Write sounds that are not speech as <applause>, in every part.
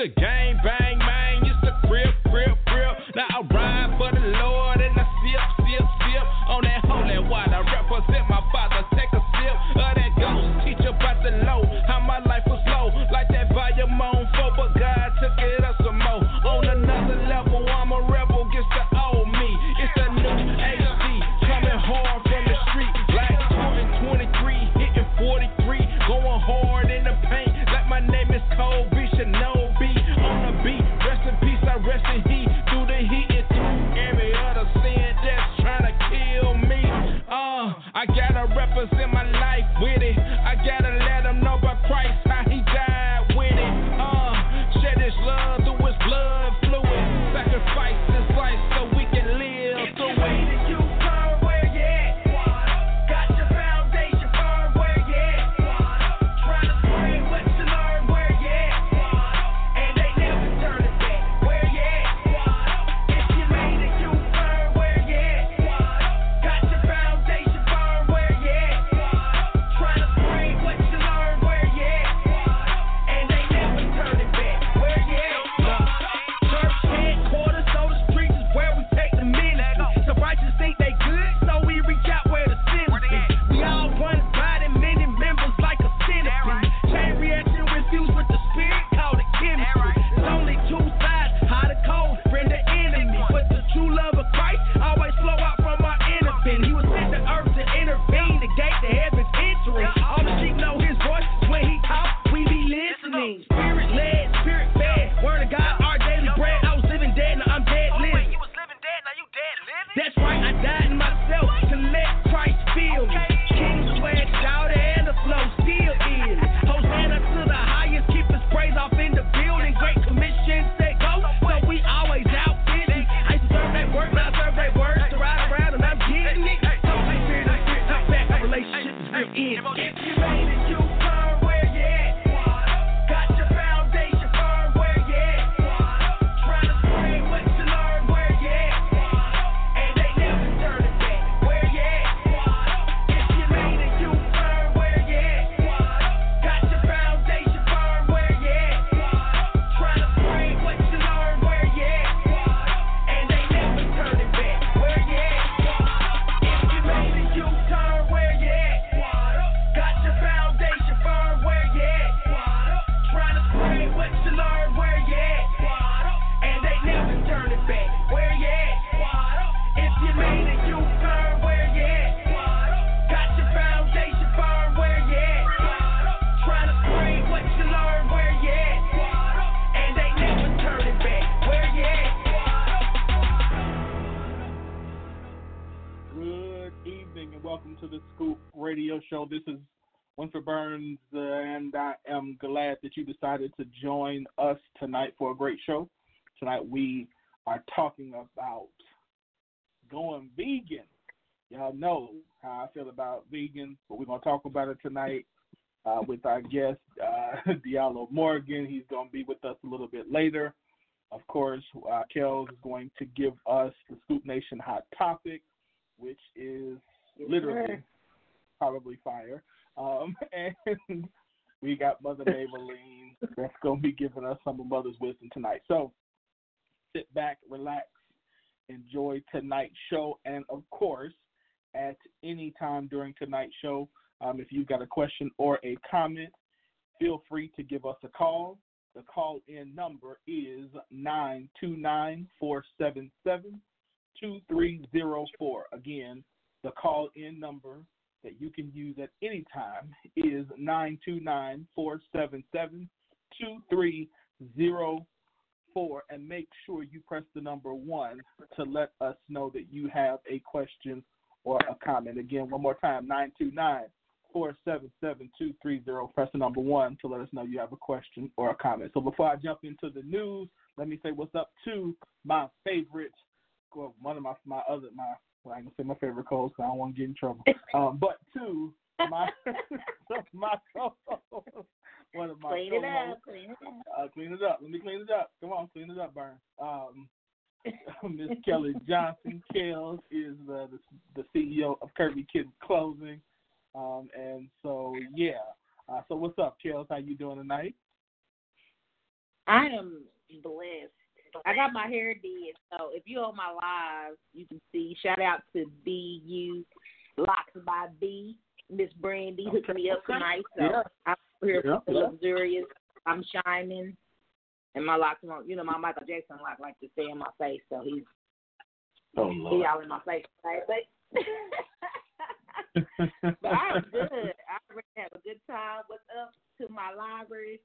a gang bang, man. It's a crib, crib, crib. Now I ride for the Lord and I sip, sip, sip on that holy water. Represent Winfrey Burns, uh, and I am glad that you decided to join us tonight for a great show. Tonight we are talking about going vegan. Y'all know how I feel about vegan, but we're gonna talk about it tonight uh, with our guest uh, <laughs> Dealow Morgan. He's gonna be with us a little bit later. Of course, uh, Kellz is going to give us the Scoop Nation hot topic, which is literally probably fire. Um, <laughs> and we got Mother Mabel Lean that's going to be giving us some of Mother's wisdom tonight. So sit back, relax, enjoy tonight's show. And of course, at any time during tonight's show, um, if you've got a question or a comment, feel free to give us a call. The call in number is 929 477 2304. Again, the call in number that you can use at any time is 929 477 2304. And make sure you press the number one to let us know that you have a question or a comment. Again, one more time 929 477 2304. Press the number one to let us know you have a question or a comment. So before I jump into the news, let me say what's up to my favorite, well, one of my my other my well, I can say my favorite calls because I don't want to get in trouble. <laughs> Um, but two, my <laughs> <laughs> my co-host, one of my Clean it up, clean it up. uh, clean it up. Let me clean it up. Come on, clean it up, Burn. Um, Miss Kelly Johnson. Kellz is the, the the CEO of Kirby Kids Clothing. Um, and so yeah. Uh, so what's up, Kellz? How you doing tonight? I am blessed. I got my hair did, so if you're on my live, you can see. Shout out to BU Locks by B. Miss Brandy hooked me up tonight, so Yeah. I'm here Yeah, luxurious. I'm shining, and my locks won't. You know, my Michael Jackson lock like to stay in my face, so he's Oh Lord. he all in my face. Right? But, <laughs> <laughs> but I'm good. I already have a good time. What's up to my library?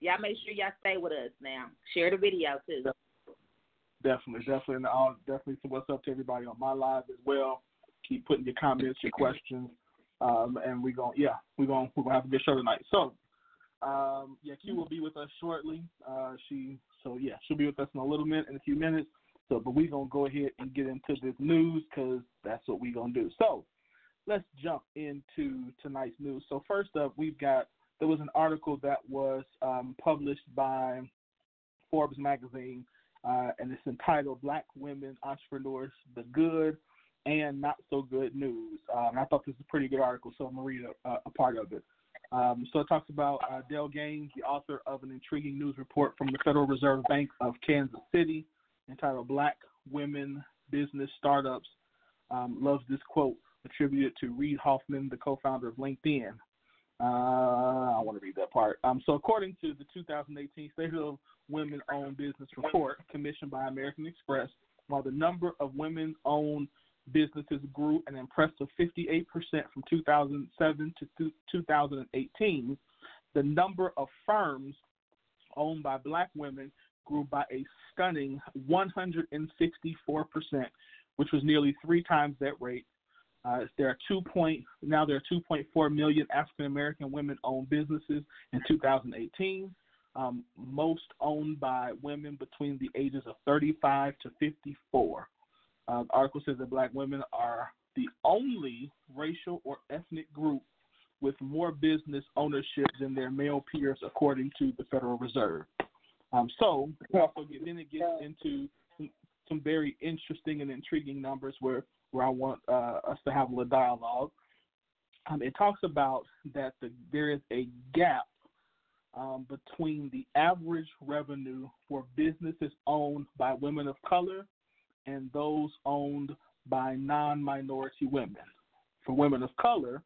Y'all make sure y'all stay with us now. Share the video too. Definitely, definitely, and I'll definitely say what's up to everybody on my live as well. Keep putting your comments, your questions, um, and we're gonna yeah, we're gonna we're gonna have a good show tonight. So, um, yeah, Q will be with us shortly. Uh, she so yeah, she'll be with us in a little minute, in a few minutes. So, but we're gonna go ahead and get into this news because that's what we're gonna do. So, let's jump into tonight's news. So, first up, we've got there was an article that was um, published by Forbes magazine uh, and it's entitled "Black Women Entrepreneurs: The Good and Not So Good News." Um, I thought this was a pretty good article, so I'm gonna read a, a part of it. Um, so it talks about uh, Dell Gines, the author of an intriguing news report from the Federal Reserve Bank of Kansas City, entitled "Black Women Business Startups." Um, loves this quote attributed to Reid Hoffman, the co-founder of LinkedIn. Uh, I want to read that part. Um, so, according to the 2018 State of Women Owned Business Report commissioned by American Express, while the number of women owned businesses grew an impressive 58% from 2007 to two- 2018, the number of firms owned by black women grew by a stunning 164%, which was nearly three times that rate. Uh, there are two point now there are 2.4 million African American women owned businesses in 2018, um, most owned by women between the ages of 35 to 54. Uh, the article says that black women are the only racial or ethnic group with more business ownership than their male peers, according to the Federal Reserve. Um, so also get, then it gets into some very interesting and intriguing numbers where where I want uh, us to have a little dialogue. Um, it talks about that the, there is a gap um, between the average revenue for businesses owned by women of color and those owned by non-minority women. For women of color,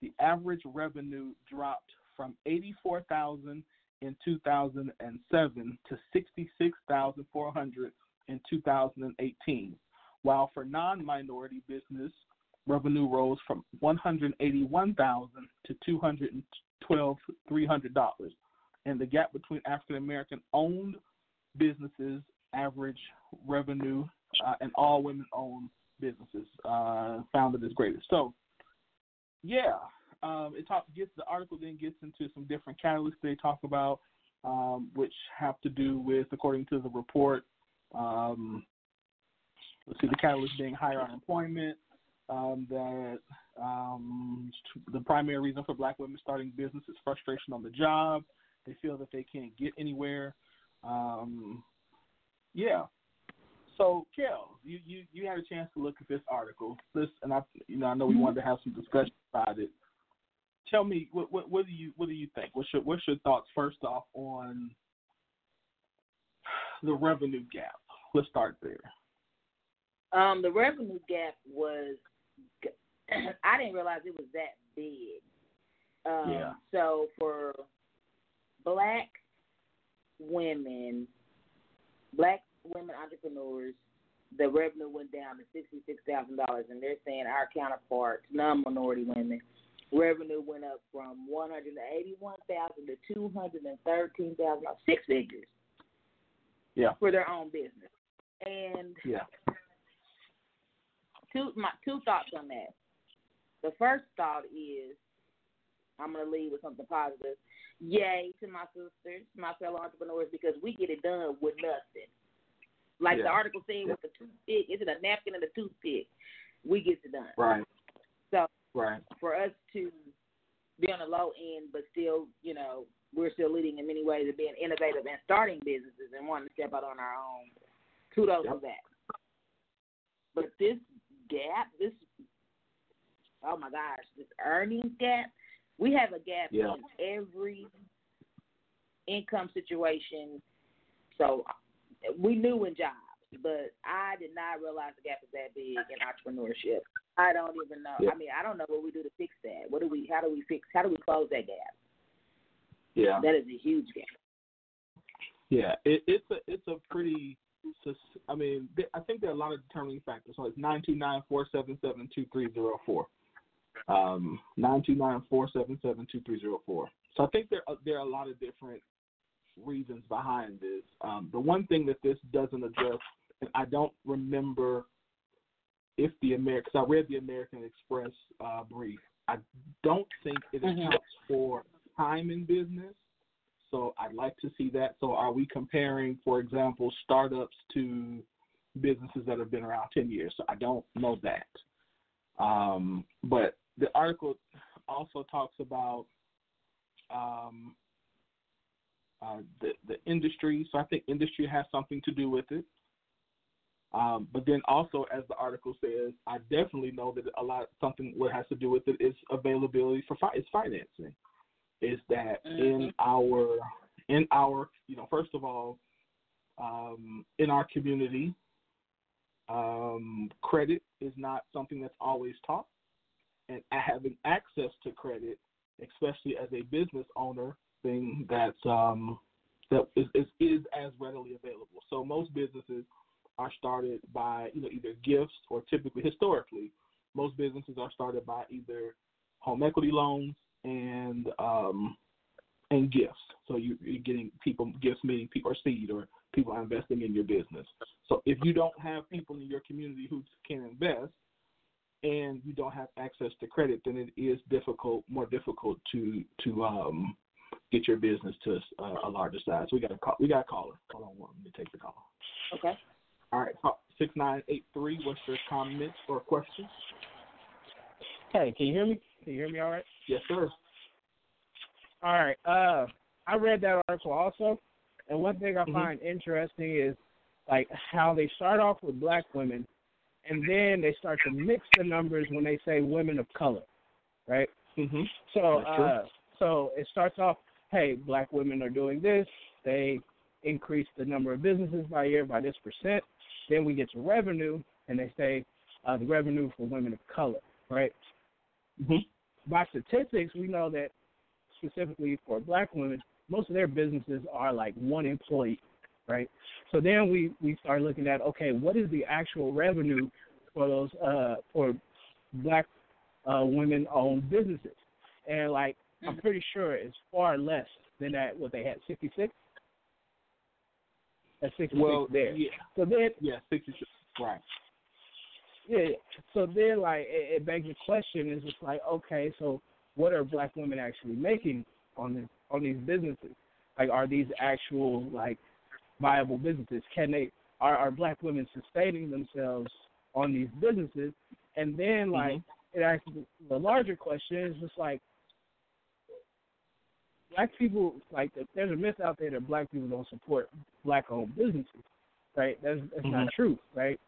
the average revenue dropped from 84,000 in 2007 to 66,400 in 2018 while for non-minority business, revenue rose from 181,000 to 212 dollars, and the gap between African American owned businesses average revenue uh, and all women owned businesses uh, found it is greatest. So, yeah, um, it gets the article then gets into some different catalysts they talk about, um, which have to do with, according to the report, um, let's see, the catalyst being higher unemployment, um, that um, the primary reason for black women starting business is frustration on the job. They feel that they can't get anywhere. Um, yeah. So, Kel, you, you, you had a chance to look at this article. This, and I, you know, I know we wanted to have some discussion about it. tell me what, what what do you what do you think? What's your what's your thoughts first off on the revenue gap? Let's start there. Um, the revenue gap was, <clears throat> I didn't realize it was that big. Um, Yeah. So for black women, black women entrepreneurs, the revenue went down to sixty six thousand dollars, and they're saying our counterparts, non-minority women, revenue went up from one hundred eighty one thousand to two hundred and thirteen thousand, six figures. Yeah. For their own business, and Yeah. Two my two thoughts on that. The first thought is I'm gonna lead with something positive. Yay to my sisters, my fellow entrepreneurs, because we get it done with nothing. Like the article said with the toothpick, is it a napkin and a toothpick? We get it done. Right. So Right. for us to be on the low end, but still, you know, we're still leading in many ways of being innovative and starting businesses and wanting to step out on our own. Kudos Yep. to that. But this gap, this oh my gosh, this earnings gap, we have a gap Yeah. in every income situation. So we knew in jobs, but I did not realize the gap is that big in entrepreneurship. I don't even know. Yeah. I mean, I don't know what we do to fix that. What do we? How do we fix? How do we close that gap? Yeah. That is a huge gap. Yeah, it, it's a it's a pretty. I mean, I think there are a lot of determining factors. So it's nine two nine four seven seven two three zero four. Um, nine two nine four seven seven two three zero four. So I think there are, there are a lot of different reasons behind this. Um, the one thing that this doesn't address, and I don't remember if the American, I read the American Express uh, brief. I don't think it Mhm. accounts for time in business. So I'd like to see that. So are we comparing, for example, startups to businesses that have been around 10 years? So I don't know that. Um, but the article also talks about um, uh, the the industry. So I think industry has something to do with it. Um, but then also, as the article says, I definitely know that a lot something what has to do with it is availability for fi- is financing. Is that in our in our you know first of all um, in our community, um, credit is not something that's always taught, and having access to credit, especially as a business owner, thing that's um, that is, is is as readily available. So most businesses are started by you know either gifts or typically historically most businesses are started by either home equity loans and um, and gifts. So you, you're getting people gifts meaning people are seed or people are investing in your business. So if you don't have people in your community who can invest and you don't have access to credit, then it is difficult, more difficult to to um, get your business to a, a larger size. We got a call. We got a caller. Hold on, one. Let me take the call. Okay. All right, six nine eight three. What's your comment or question? Hey, can you hear me? Can you hear me all right? Yes, sir. All right. Uh, I read that article also, and one thing I Mhm. find interesting is like how they start off with black women, and then they start to mix the numbers when they say women of color, right? Mm-hmm. So, uh, so it starts off, hey, black women are doing this. They increase the number of businesses by year by this percent. Then we get to revenue, and they say uh, the revenue for women of color, right? Mhm. By statistics, we know that specifically for black women, most of their businesses are like one employee, right? So then we we start looking at okay, what is the actual revenue for those uh for black uh women owned businesses? And like I'm pretty sure it's far less than that what they had, sixty six? That's sixty six Well, there. yeah, So then yeah, sixty six. Right. Yeah. So then, like, it, it begs the question: Is just like, okay, so what are black women actually making on this on these businesses? Like, are these actual like viable businesses? Can they are are black women sustaining themselves on these businesses? And then, like, it actually the larger question is just like, black people like there's a myth out there that black people don't support black owned businesses, right? That's that's not Mhm. true, right?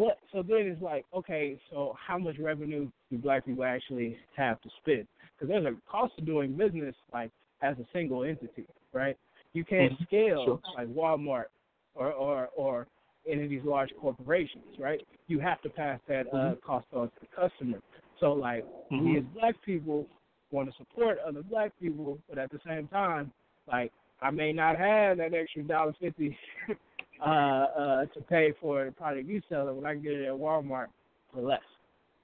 What? So then it's like, okay, so how much revenue do black people actually have to spend? Because there's a cost of doing business, like as a single entity, right? You can't Mhm. scale Sure. like Walmart or or or any of these large corporations, right? You have to pass that uh, Mhm. cost on to the customer. So like we Mhm. as black people want to support other black people, but at the same time, like I may not have that extra dollar fifty <laughs> uh, uh, to pay for the product you sell it when I can get it at Walmart for less.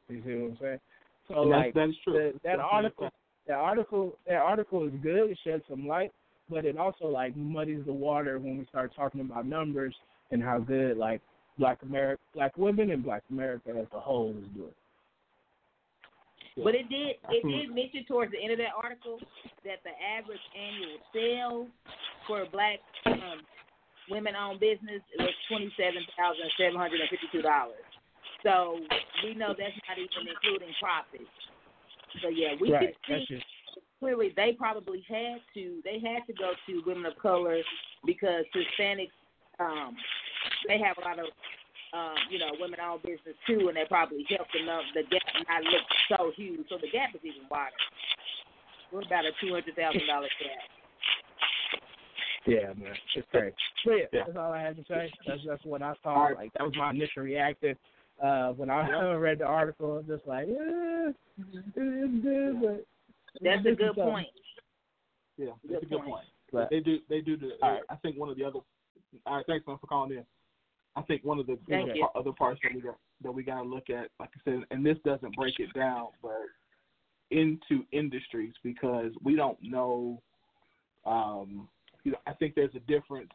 You see what I'm saying? So And like that is true. the, that That's article, that article, that article is good. It sheds some light, but it also like muddies the water when we start talking about numbers and how good like black America, black women and black America as a whole is doing. But it did it did mention towards the end of that article that the average annual sales for black um, women-owned business was twenty-seven thousand seven hundred and fifty-two dollars. So we know that's not even including profits. So yeah, we right. could see clearly they probably had to they had to go to women of color because Hispanics um they have a lot of um, you know, women owned business too and that probably helped num- the gap not look so huge. So the gap is even wider. We're about a two hundred thousand dollar gap. Yeah, <laughs> man, it's crazy. But yeah, Yeah. that's all I had to say. That's that's what I All thought. Like that was my initial reaction uh, when I <laughs> read the article. Just like, yeah, it's good, but That's a good point. Yeah, Good that's a good point. point. But- They do. They do. The, All right. I think one of the other. All right, thanks man for calling in. I think one of the you know, you. other parts that we got that we got to look at, like I said, and this doesn't break it down, but into industries because we don't know. Um, you know, I think there's a difference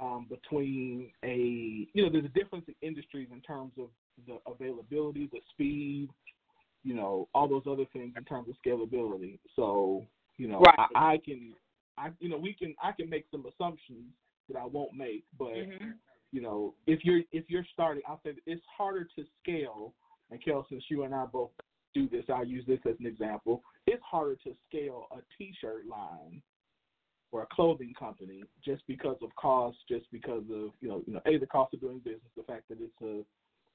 um, between a you know there's a difference in industries in terms of the availability, the speed, you know, all those other things in terms of scalability. So you know, Right. I, I can, I you know, we can I can make some assumptions that I won't make, but hmm you know, if you're if you're starting, I'll say it's harder to scale. And Kel, since you and I both do this, I'll use this as an example. It's harder to scale a T-shirt line or a clothing company just because of cost, just because of you know, you know, a the cost of doing business, the fact that it's a,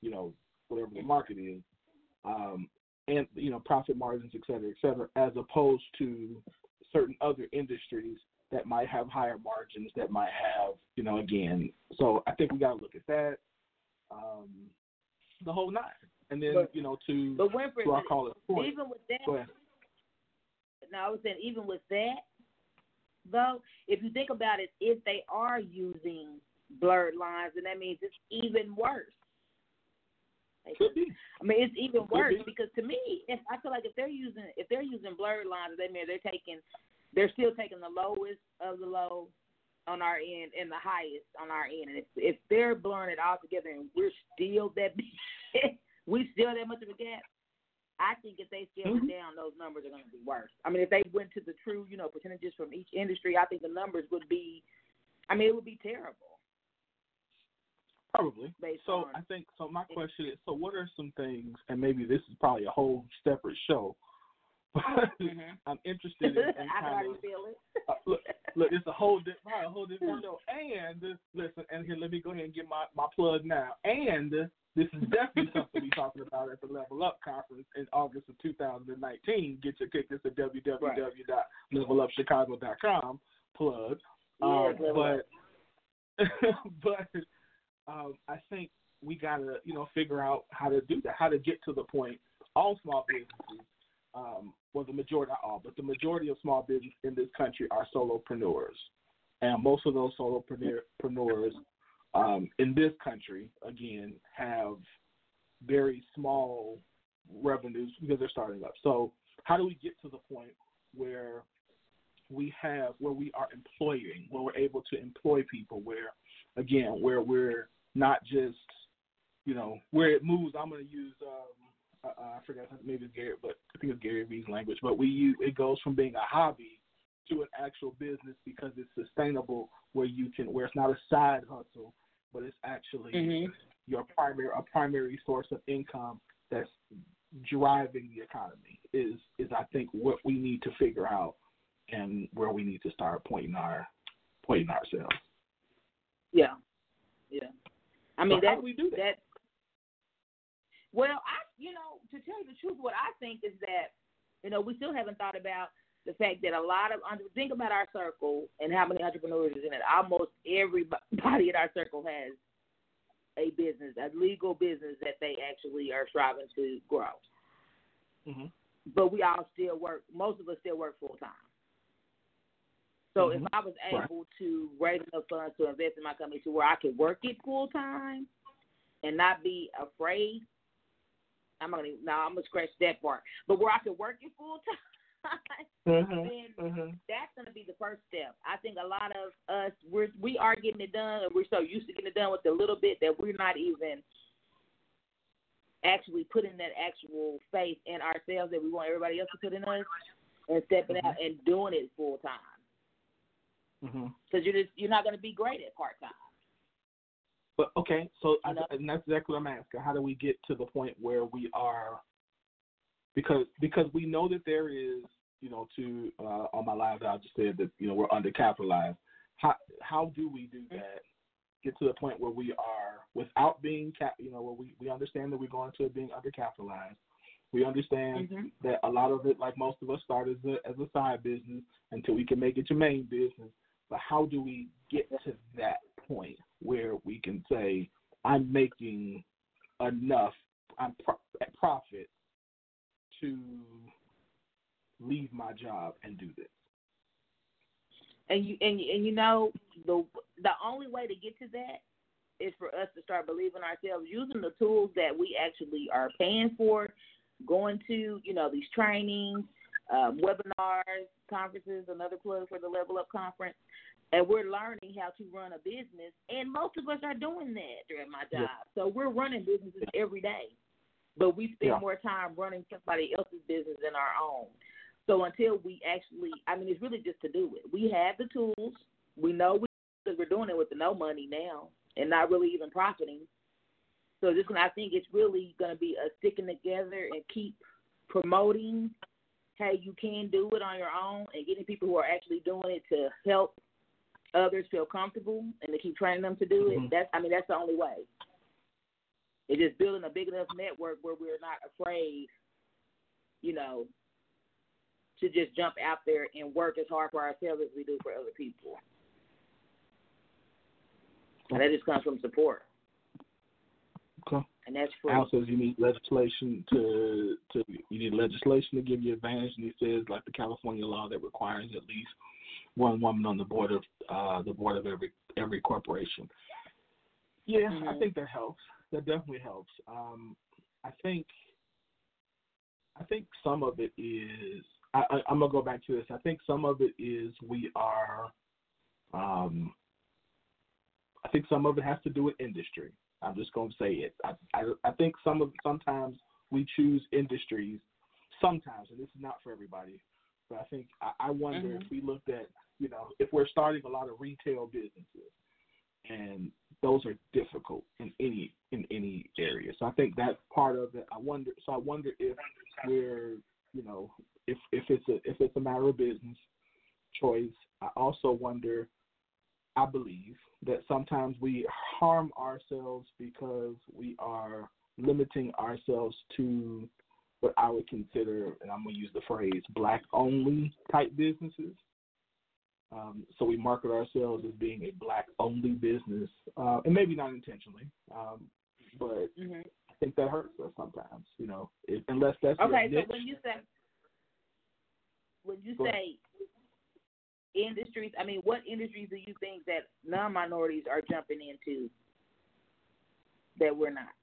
you know, whatever the market is, um, and you know, profit margins, et cetera, et cetera, as opposed to certain other industries that might have higher margins, that might have, you know, again. So I think we got to look at that, um, the whole nine, and then But- you know to But Winfrey, to our caller's point. even with that, Go ahead. no, I was saying even with that, though, if you think about it, if they are using blurred lines, then that means it's even worse. Could be. I mean, it's even worse be. because to me, if I feel like if they're using if they're using blurred lines, that means they're taking they're still taking the lowest of the low on our end and the highest on our end. And if if they're blurring it all together and we're still that <laughs> we still that much of a gap, I think if they scale Mhm. it down, those numbers are going to be worse. I mean, if they went to the true, you know, percentages from each industry, I think the numbers would be. I mean, it would be terrible. Probably. So I think so. My question is: so what are some things? And maybe this is probably a whole separate show. Mhm. <laughs> I'm interested in, in <laughs> I can kind already of feel it. uh, look. Look, it's a whole di- probably a whole different <laughs> show. And listen, and here, let me go ahead and get my my plug now. And this is definitely something we're talking about at the Level Up conference in August of 2019. Get your tickets at www.levelupchicago.com. Plug. Um, Yes, Level Up. but but um, I think we gotta you know figure out how to do that, how to get to the point. All small businesses, um, well, the majority, not all, but the majority of small business in this country are solopreneurs, and most of those solopreneurs um, in this country, again, have very small revenues because they're starting up. So, how do we get to the point where we have where we are employing, where we're able to employ people, where again, where we're not just, you know, where it moves. I'm going to use, um, uh, I forgot maybe it's Gary, but I think it's Gary Vee's language. But we use it goes from being a hobby to an actual business because it's sustainable, where you can, where it's not a side hustle, but it's actually Mhm. your primary a primary source of income that's driving the economy is is I think what we need to figure out and where we need to start pointing our pointing ourselves. Yeah, yeah. I mean So how that do we do that? that Well, I, you know, to tell you the truth, what I think is that, you know, we still haven't thought about the fact that a lot of think about our circle and how many entrepreneurs is in it. Almost everybody <laughs> in our circle has a business, a legal business that they actually are striving to grow. Mm-hmm. But we all still work. Most of us still work full time. So if Mhm. I was Right. able to raise enough funds to invest in my company to where I could work it full time and not be afraid, I'm gonna now I'm gonna scratch that part. But where I could work it full time, Mhm. then Mhm. that's going to be the first step. I think a lot of us we're we are getting it done, and we're so used to getting it done with a little bit that we're not even actually putting that actual faith in ourselves that we want everybody else to put in us, and stepping out and doing it full time. Because you're just you're not going to be great at part time. But okay, so I, and that's exactly what I'm asking. How do we get to the point where we are? Because because we know that there is, you know, to uh, on my live, I just said that you know we're undercapitalized. How how do we do that? Get to the point where we are without being cap, you know, where we we understand that we're going to being undercapitalized. We understand Mhm. that a lot of it, like most of us, start as a as a side business until we can make it your main business. But how do we get to that point where we can say, I'm making enough, I'm pro- profit to leave my job and do this? And you and and you know the the only way to get to that is for us to start believing ourselves, using the tools that we actually are paying for, going to you know these trainings, um, webinars, conferences. Another plug for the Level Up Conference. And we're learning how to run a business, and most of us are doing that during my job. Yeah. So we're running businesses every day, but we spend Yeah. more time running somebody else's business than our own. So until we actually, I mean, it's really just to do it. We have the tools. We know we, because we're doing it with no money now and not really even profiting. So this one, I think it's really going to be a sticking together and keep promoting how you can do it on your own and getting people who are actually doing it to help others feel comfortable and to keep training them to do it. Mhm. That's, I mean, that's the only way. It's just building a big enough network where we're not afraid, you know, to just jump out there and work as hard for ourselves as we do for other people. And that just comes from support, Okay. and that's free. Al says you need legislation to to you need legislation to give you advantage, and he says like the California law that requires at least one woman on the board of uh, the board of every every corporation. Yeah, I Mhm. think that helps. That definitely helps. Um, I think I think some of it is I, I, I'm gonna go back to this. I think some of it is we are. Um, I think some of it has to do with industry. I'm just gonna say it. I, I I think some of sometimes we choose industries. Sometimes, and this is not for everybody, but I think I, I wonder Mhm. if we looked at you know if we're starting a lot of retail businesses, and those are difficult in any in any area. So I think that's part of it. I wonder. So I wonder if we're you know if if it's a if it's a matter of business choice. I also wonder. I believe that sometimes we harm ourselves because we are limiting ourselves to what I would consider, and I'm going to use the phrase, black only type businesses. Um, so we market ourselves as being a black only business, uh, and maybe not intentionally, um, but hmm I think that hurts us sometimes, you know, if, unless that's Okay, so when you say when you Go ahead. say industries, I mean, what industries do you think that non-minorities are jumping into that we're not?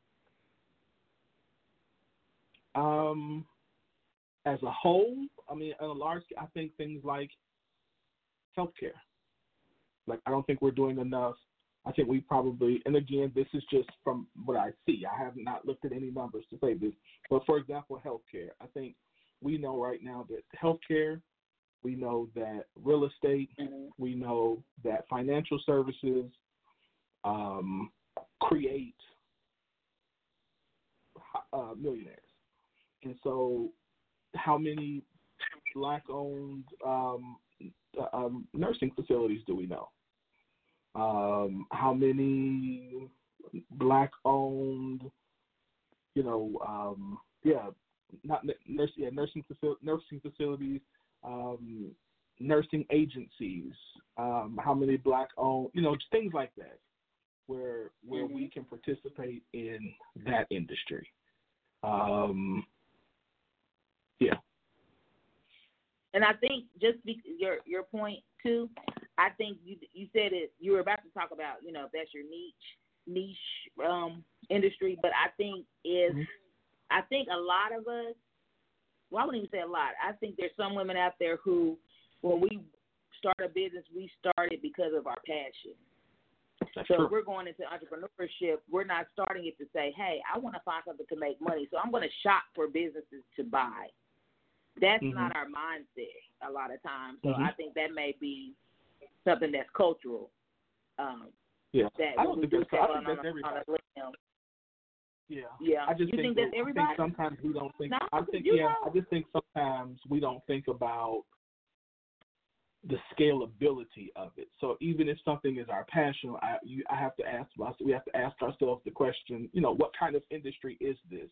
Um, as a whole, I mean, on a large scale, I think things like healthcare. Like, I don't think we're doing enough. I think we probably, and again, this is just from what I see. I have not looked at any numbers to say this, but for example, healthcare. I think we know right now that healthcare, we know that real estate, Mhm. we know that financial services um, create uh, millionaires. And so, how many black-owned um, um, nursing facilities do we know? Um, how many black-owned you know, um, yeah, not nurse, yeah, nursing facil- nursing facilities, um, nursing agencies, um, how many black owned, you know, things like that, where where we can participate in that industry. Um, yeah, And I think just be, your your point too. I think you you said it. You were about to talk about you know if that's your niche niche um, industry, but I think if Mhm. I think a lot of us. Well, I wouldn't even say a lot. I think there's some women out there who, when we start a business, we start it because of our passion. that's So true. if we're going into entrepreneurship, we're not starting it to say, "Hey, I want to find something to make money, so I'm going to shop for businesses to buy." That's Mhm. not our mindset a lot of times. So Mhm. I think that may be something that's cultural. Um, Yeah, that I don't think that's. step I think that's on, everybody. on a limb, Yeah. yeah. I just you think, think, that's everybody? think sometimes we don't think. No, I think yeah. know. I just think sometimes we don't think about the scalability of it. So even if something is our passion, I you I have to ask. We have to ask ourselves the question. You know, what kind of industry is this?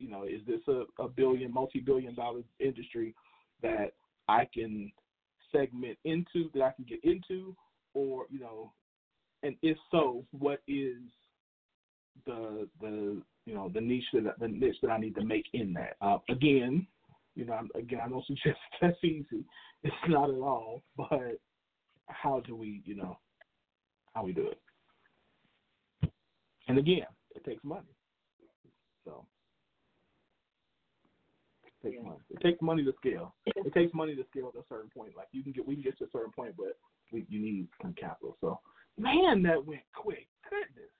You know, is this a, a billion, multi-billion dollar industry that I can segment into, that I can get into, or you know, and if so, what is the the you know the niche that the niche that I need to make in that. Uh, again, you know, again, I don't <laughs> suggest that's easy. It's not at all. But how do we, you know, how we do it? And again, it takes money. So takes Yeah. money. It takes money to scale. It takes money to scale at a certain point. Like you can get, we can get to a certain point, but we, you need some capital. So, man, that went quick. Goodness.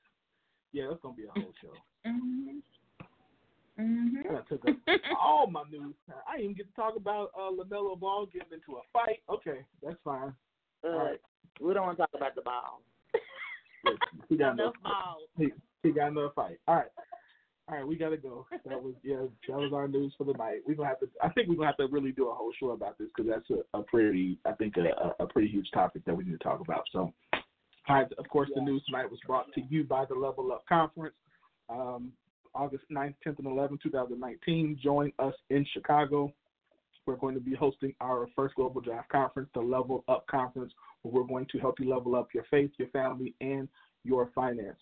Yeah, that's gonna be a whole show. Mhm. Mhm. I took up <laughs> all my news. I didn't even get to talk about uh, LaMelo Ball getting into a fight. Okay, that's fine. Uh, Alright. We don't want to talk about the ball. He got <laughs> no, Enough balls. he, he got another fight. All right, all right, we gotta go. That was yeah, that was our news for the night. We're gonna have to. I think we're gonna have to really do a whole show about this because that's a, a pretty, I think a, a, pretty huge topic that we need to talk about. So, all right, of course, the news tonight was brought to you by the Level Up Conference. Um, August 9th, 10th, and 11th, 2019. Join us in Chicago. We're going to be hosting our first Global Draft Conference, the Level Up Conference, where we're going to help you level up your faith, your family, and your finance.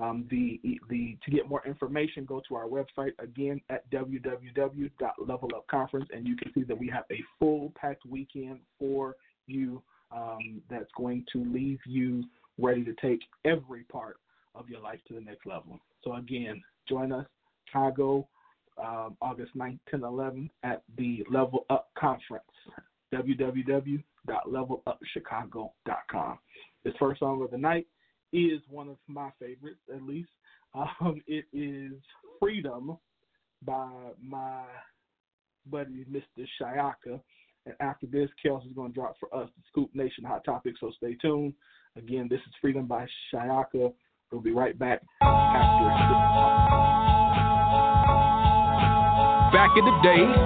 Um, the the to get more information, go to our website again at www.levelupconference, and you can see that we have a full packed weekend for you um, that's going to leave you ready to take every part of your life to the next level. So again, join us, Chicago, um, August 9th, 10th, 11th at the Level Up Conference. www.levelupchicago.com. This first song of the night is one of my favorites, at least. <laughs> Um, it is Freedom by my buddy Mr. Shayaka. And after this, Kellz is going to drop for us the Scoop Nation Hot Topic, so stay tuned. Again, this is Freedom by Shayaka. We'll be right back after. Back in the days,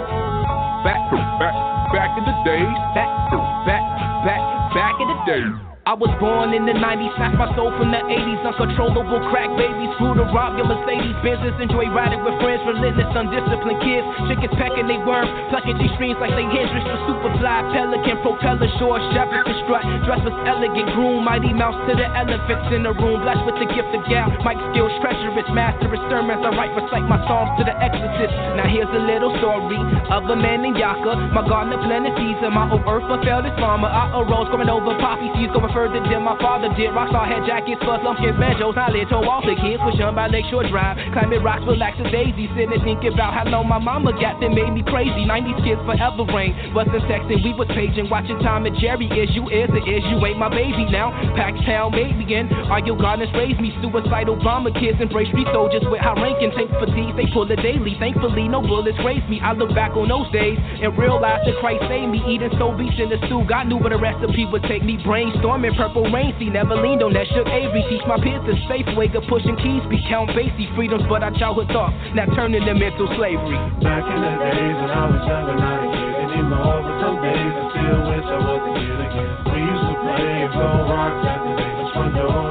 back, back, back in the days, back, back, back, back in the days. I was born in the 90s, snatched my soul from the 80s. Uncontrollable crack babies, screw to rob your Mercedes. Business, enjoy riding with friends, relentless, undisciplined kids. Chickens pecking they worm, plucking G strings like they Hendrix. The superfly, pelican, propeller, shore, shepherd, strut. Dress was elegant, groom, mighty mouse to the elephants in the room. Blessed with the gift of gal, mic skills, treacherous, master of sermons. I write, recite my psalms to the exorcist. Now here's a little story of a man named Yaka. My garden of plenty season, my old earth fulfilled its farmer. I arose, going over poppy seeds, going further than my father did. Rockstar had jackets, fuzz, lumpkins, banjos. I lit told all the kids was young by Lakeshore Drive. Climbing rocks, relax a daisy. Sitting and thinking about how long my mama got that made me crazy. 90s kids forever reign. Wasn't texting, we was paging. Watching Tom and Jerry. Is you is, it is you ain't my baby now. Made me in. Are your gardeners raised me? Suicidal bomber kids embrace street soldiers with high ranking. Tank fatigues, they pull it daily. Thankfully, no bullets grazed me. I look back on those days and realize that Christ saved me. Eating soul beats in the stew. God knew where the recipe would take me. Brainstorming purple rain. See, never leaned on that shook Avery. Teach my peers the safe way of pushing keys. Be count Basie freedoms, but our childhood thoughts now turning them into slavery. Back in the days when I was younger, not a kid anymore. But some days I still wish I was a kid again. We used to play and throw rocks at the neighbor's front door.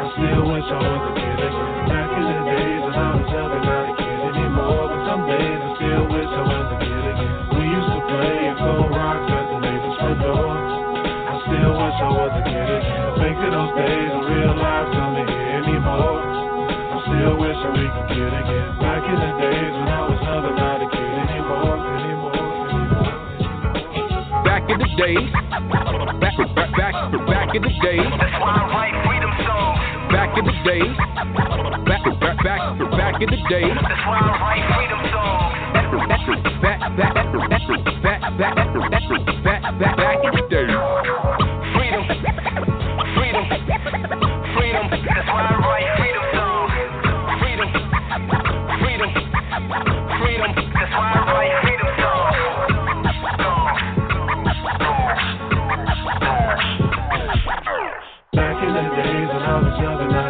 I still wish I was a kid days in real life coming here anymore. I'm still wishing we could get again. Back in the days when I was young and not a kid anymore, anymore, anymore. Back in the day, back, back, back, back in the day. That's why I write freedom songs. Back in the day, back, back, back, back in the day. That's why I write freedom songs. Back, back, back, back, back, back, back, back, back, back in the day. Days when I was young and not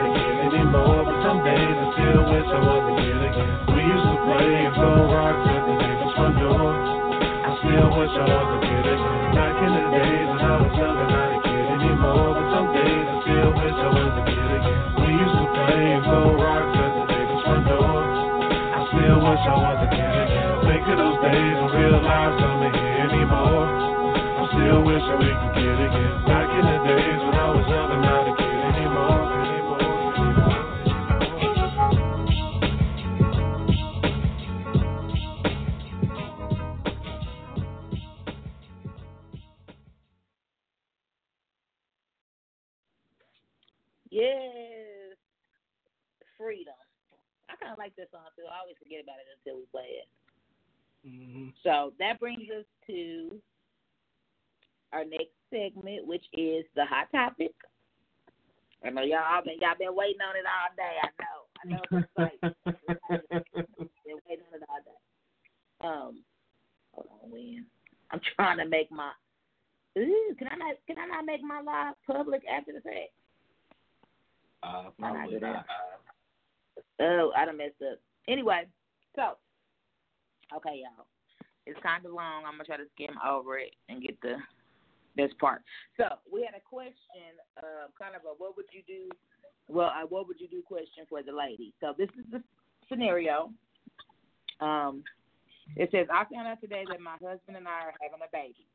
I know y'all been y'all been waiting on it all day. I know. I know it's like <laughs> been waiting on it all day. Um, hold on, when I'm trying to make my. Ooh, can I not? Can I not make my live public after the fact? Uh, Why not probably don't Oh, I done messed up. Anyway, so okay, y'all. It's kind of long. I'm gonna try to skim over it and get the this part. So we had a question, uh, kind of a what would you do? Well, a what would you do question for the lady. So this is the scenario. Um, it says I found out today that my husband and I are having a baby.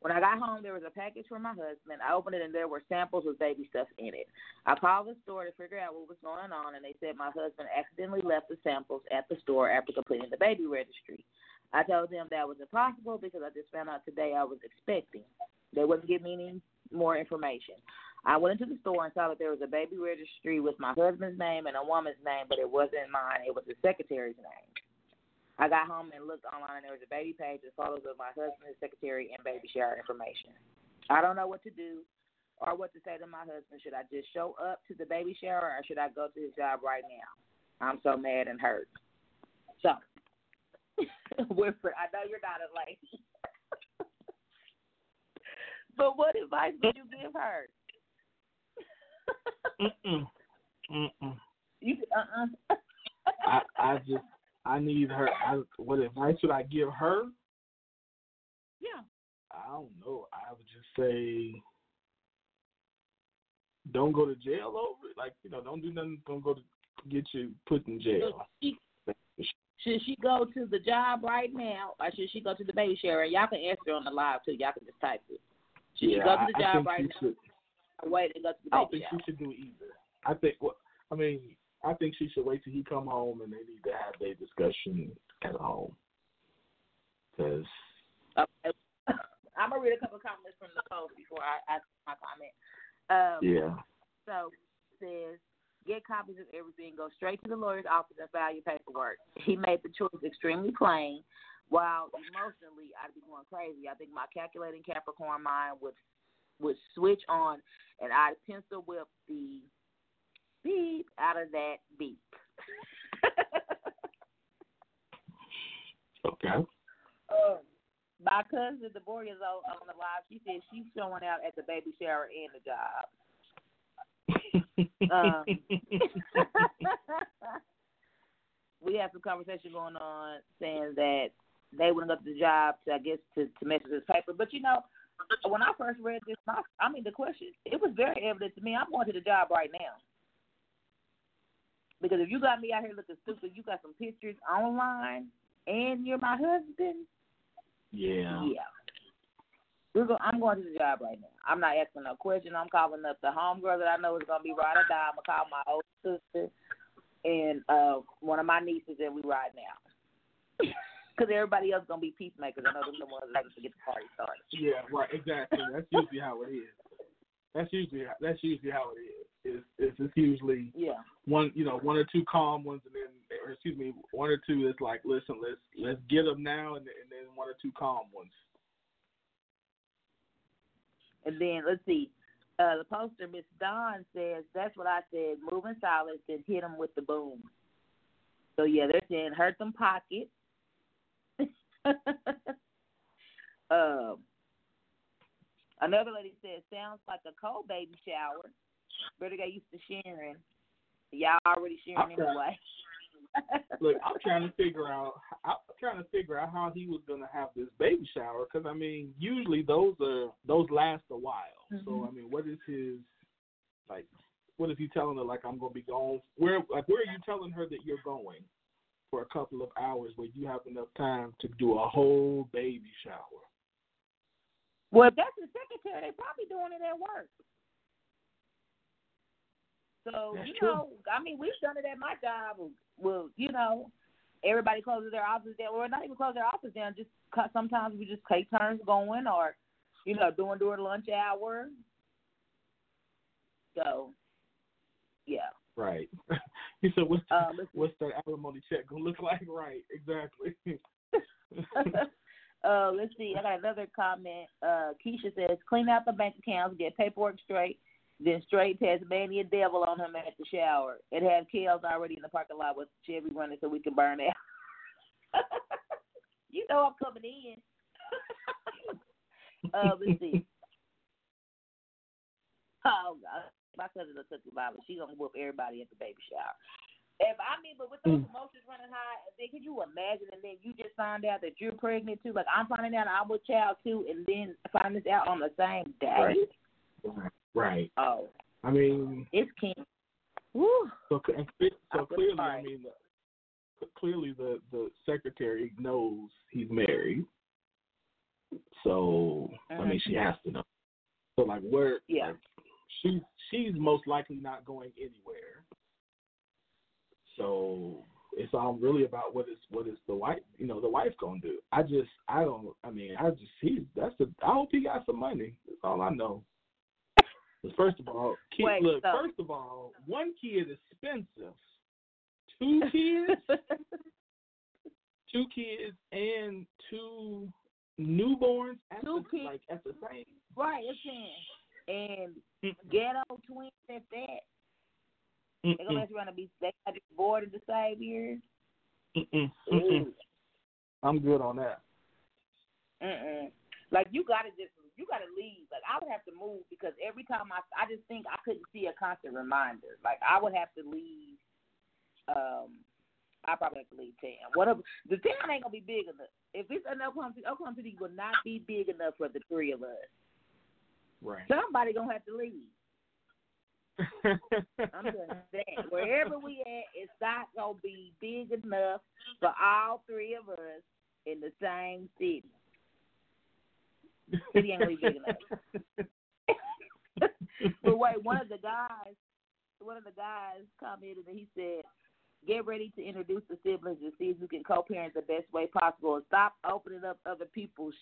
When I got home, there was a package for my husband. I opened it and there were samples with baby stuff in it. I called the store to figure out what was going on, and they said my husband accidentally left the samples at the store after completing the baby registry. I told them that was impossible because I just found out today I was expecting. They wouldn't give me any more information. I went into the store and saw that there was a baby registry with my husband's name and a woman's name, but it wasn't mine. It was the secretary's name. I got home and looked online, and there was a baby page with photos of my husband, his secretary, and baby shower information. I don't know what to do or what to say to my husband. Should I just show up to the baby shower, or should I go to his job right now? I'm so mad and hurt. So, <laughs> Wilfred, I know you're not a lady, <laughs> but what advice would you give her? Mm-mm. Mm-mm. You uh uh I, I just I need her. I, what advice would I give her? Yeah. I don't know. I would just say, don't go to jail over it. Like you know, don't do nothing. Don't go to get you put in jail. She, should she go to the job right now, or should she go to the baby shower? And y'all can answer on the live too. Y'all can just type it. Should she yeah, go to the I, I job think right now, should. or wait and go to the I don't think shower? she should do either. I think. Well, I mean, I think she should wait till he come home and they need to have their discussion at home. Cause Okay. <laughs> I'm gonna read a couple of comments from the post before I ask my comment. Um, yeah, So says, get copies of everything. Go straight to the lawyer's office and file your paperwork. He made the choice extremely plain. While emotionally, I'd be going crazy. I think my calculating Capricorn mind would would switch on, and I'd pencil whip the beep out of that beep. <laughs> okay. Um, my cousin, the boy is on, on the live. She said she's showing out at the baby shower and the job. Um, <laughs> we have some conversation going on saying that they wouldn't to the job to, I guess, to to mess with this paper. But you know, when I first read this, my, I mean, the question it was very evident to me. I'm going to the job right now because if you got me out here looking stupid, you got some pictures online, and you're my husband. yeah. Yeah. We're go- I'm going to the job right now. I'm not asking no question. I'm calling up the homegirl that I know is gonna be ride or die. I'm gonna call my old sister and uh one of my nieces, and we ride now. <laughs> Because everybody else is gonna be peacemakers. I know them the ones that to get the party started. Yeah, right. Exactly. That's usually how it is. That's usually that's usually how it is. It's it's, it's usually Yeah. one you know one or two calm ones and then or excuse me one or two is like listen let's let's get them now and, and then one or two calm ones. And then let's see. Uh, the poster, Miss Dawn says, "That's what I said. Moving silence, then hit them with the boom." So yeah, they're saying hurt them pockets. <laughs> um, another lady says, "Sounds like a cold baby shower." Better get used to sharing. Y'all already sharing Okay. anyway. <laughs> Look, I'm trying to figure out. I'm trying to figure out how he was gonna have this baby shower because I mean, usually those are those last a while. So Mhm. I mean, what is his like? What is he telling her? Like I'm gonna be gone. Where like where are you telling her that you're going for a couple of hours where you have enough time to do a whole baby shower? Well, if that's the secretary, they probably doing it at work. So That's you true. know, I mean, we've done it at my job. Well, you know, everybody closes their office down, or not even close their office down. Just 'cause sometimes we just take turns going, or you know, doing during lunch hour. So, yeah. Right. <laughs> he said, "What's Um, what's that alimony check gonna look like?" <laughs> Right. Exactly. <laughs> uh, let's see. I got another comment. Uh, Keisha says, clean out the bank accounts, get paperwork straight, then straight Tasmania devil on him at the shower, and have Kellz already in the parking lot with Chevy running so we can burn out. <laughs> you know I'm coming in. <laughs> uh, let's see. Oh God, my cousin will cook the Bible. She gonna whoop everybody at the baby shower. If I mean, but with those emotions running high, then can you imagine? And then you just find out that you're pregnant too. Like I'm finding out I'm with child too, and then find this out on the same day. Right. Right. Oh, I mean, it's king. Woo. so so clearly. I mean, the, clearly the the secretary knows he's married. So I mean, she mm-hmm. has to know. So like, where? Yeah. Like, she she's most likely not going anywhere. So it's all really about what is what is the wife you know the wife gonna do. I just I don't I mean I just he that's the I hope he got some money. That's all I know. First of all, kid, Wait, look. so- First of all, one kid is expensive. Two kids, <laughs> two kids, and two newborns at Two the, kids. like at the same. right, it's in. And ghetto twins at that. They're gonna Mm-mm, mess around and be they got bored the same year. mm-mm, mm-mm. I'm good on that. Mm-mm. Like you gotta just you gotta leave. Like I would have to move because every time I I just think I couldn't see a constant reminder. Like I would have to leave. Um, I probably have to leave town. What if, the town ain't gonna be big enough? If it's in Oklahoma City, Oklahoma City will not be big enough for the three of us. Right. Somebody gonna have to leave. <laughs> I'm saying, wherever we at, it's not gonna be big enough for all three of us in the same city. City ain't gonna big enough. but wait, one of the guys, one of the guys commented and he said, "Get ready to introduce the siblings and see if you can co-parent the best way possible, and stop opening up other people's."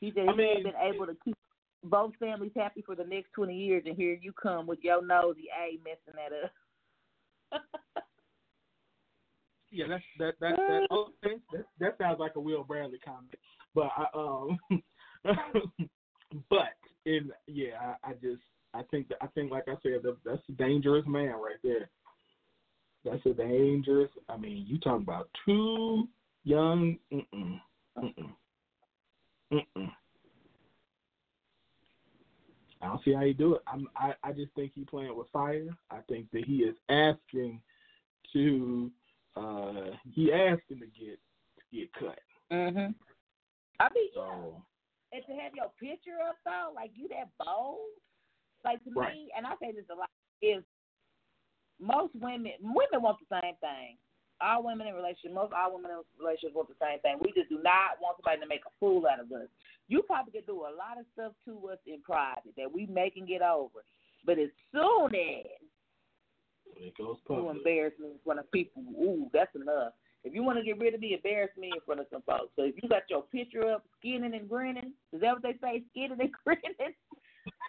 He said he I mean- been able to keep both families happy for the next twenty years, and here you come with your nosy A messing that up. <laughs> Yeah, that's that that that oh, okay, that, that sounds like a Will Bradley comment. But I um <laughs> but in yeah, I, I just I think that I think like I said that, that's a dangerous man right there. That's a dangerous. I mean, you talking about two young. Mm-mm, mm-mm, mm-mm. I don't see how you do it. I'm, I I just think he playing with fire. I think that he is asking to uh he asking to get to get cut. Mhm. I mean, yeah. And to have your picture up though, like you that bold, like to Right. me, and I say this a lot, is most women women want the same thing. All women in relationships, most all women in relationships want the same thing. We just do not want somebody to make a fool out of us. You probably could do a lot of stuff to us in private that we make and get over. But as soon as When it goes you public. embarrass me in front of people, ooh, that's enough. If you want to get rid of me, embarrass me in front of some folks. So if you got your picture up, skinning and grinning, is that what they say, skinning and <laughs> grinning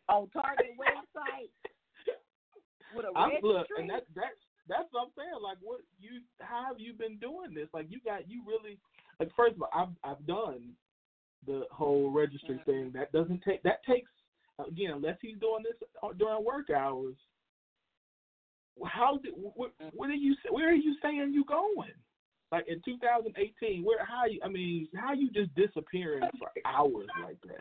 on Target website with a I'm look, and that that's that's what I'm saying. Like, what you? How have you been doing this? Like, you got you really like. First of all, I've I've done the whole registry mm-hmm. thing. That doesn't take. That takes again, unless he's doing this uh, during work hours. How did? What, mm-hmm. what are you? Where are you saying you going? Like in 2018, where? How you? I mean, how you just disappearing for hours like that?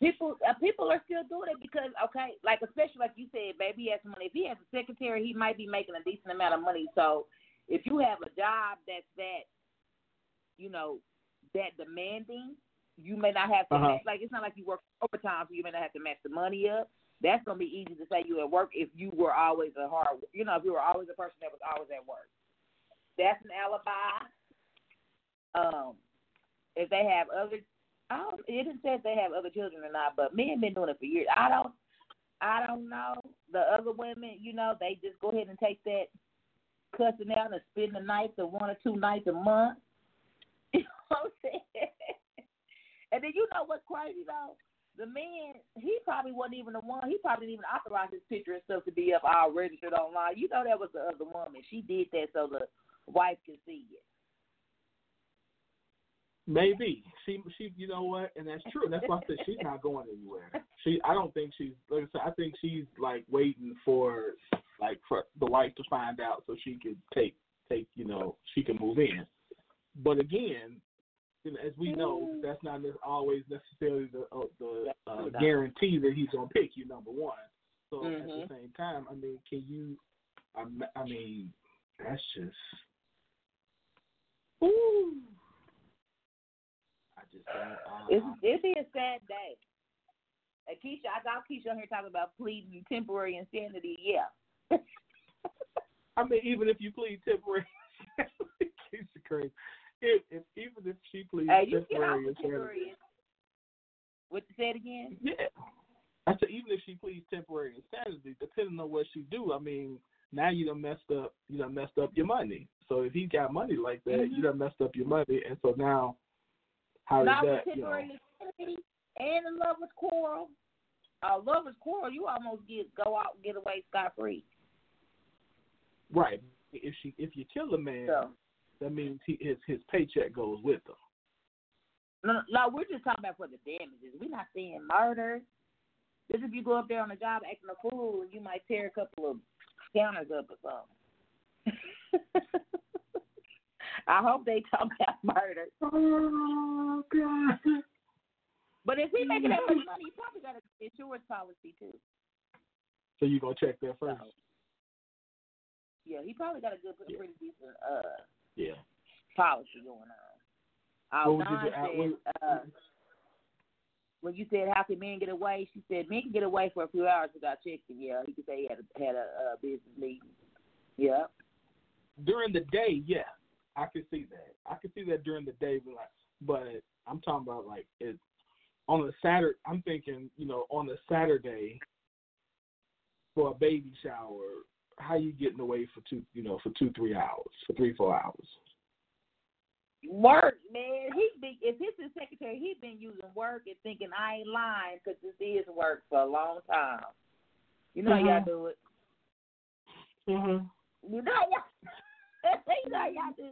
people uh, people are still doing it because okay, like especially like you said, baby has money. If he has a secretary, he might be making a decent amount of money. So if you have a job that's that, you know, that demanding, you may not have to Uh-huh. match, like it's not like you work overtime, so you may not have to match the money up. That's gonna be easy to say you at work if you were always a hard, you know, if you were always a person that was always at work. That's an alibi. Um, if they have other I don't, it didn't say if they have other children or not, but men been doing it for years. I don't, I don't know. The other women, you know, they just go ahead and take that cussing out and spend the night or one or two nights a month. <laughs> You know what I'm saying? and then you know what's crazy though? The man, he probably wasn't even the one. He probably didn't even authorize his picture and stuff to be up all registered online. You know that was the other woman. She did that so the wife can see it. Maybe she she you know what, and that's true. That's why I said she's not going anywhere. She I don't think she's like I said. I think she's like waiting for like for the wife to find out so she can take take you know she can move in. But again, you know, as we know, that's not always necessarily the uh, the uh, guarantee that he's gonna pick you number one. So at Mhm. the same time, I mean, can you? I, I mean, that's just. Ooh. I just don't. Uh, It's it'd be a sad day. Uh, Keisha, I got Keisha on here talking about pleading temporary insanity. Yeah. <laughs> I mean, even if you plead temporary, it's <laughs> crazy. If, if even if she pleads Hey, you get out temporary insanity. What you said again? yeah. I said even if she pleads temporary insanity, depending on what she do, I mean, now you done messed up. You done messed up your money. So if he got money like that, Mm-hmm. you done messed up your money, and so now, how Not does with that? You know, temporary insanity and a lover's quarrel. A lover's quarrel, you almost get go out and get away scot free. right? If she if you kill a man, So that means he, his his paycheck goes with him. no, no, we're just talking about for the damages. We're not saying murder. Just if you go up there on the job acting a fool, you might tear a couple of counters up or something. <laughs> I hope they talk <laughs> about murder. Oh God. But if he making that much money, he probably got an insurance policy too. So you gonna check that first? So, yeah, he probably got a good, pretty decent uh Yeah. policy going on. Aldon uh, said, what- uh, when you said how can men get away, she said men can get away for a few hours without checking. Yeah, he could say he had a, had a uh, business meeting. Yeah. During the day, yeah, I can see that. I can see that during the day, but like, but I'm talking about like it on a Saturday. I'm thinking, you know, on a Saturday for a baby shower. How you getting away for two, you know, for two, three hours, for three, four hours? Work, man. He be if he's his secretary, he been using work and thinking I ain't lying because this is work for a long time. You know how y'all Mhm. do it. Mm-hmm. You know y'all. <laughs> you know y'all do.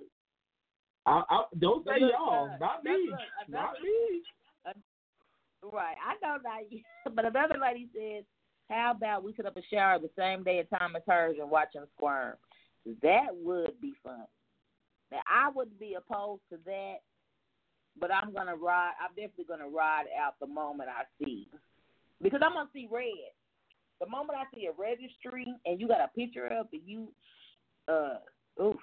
I, I don't say look, y'all, uh, not me, look, not me. Right, I know that. <laughs> But another lady said, "How about we set up a shower the same day and time as hers and watch them squirm? That would be fun. Now I wouldn't be opposed to that, but I'm gonna ride. I'm definitely gonna ride out the moment I see, because I'm gonna see red. The moment I see a registry and you got a picture up and you, uh, oof.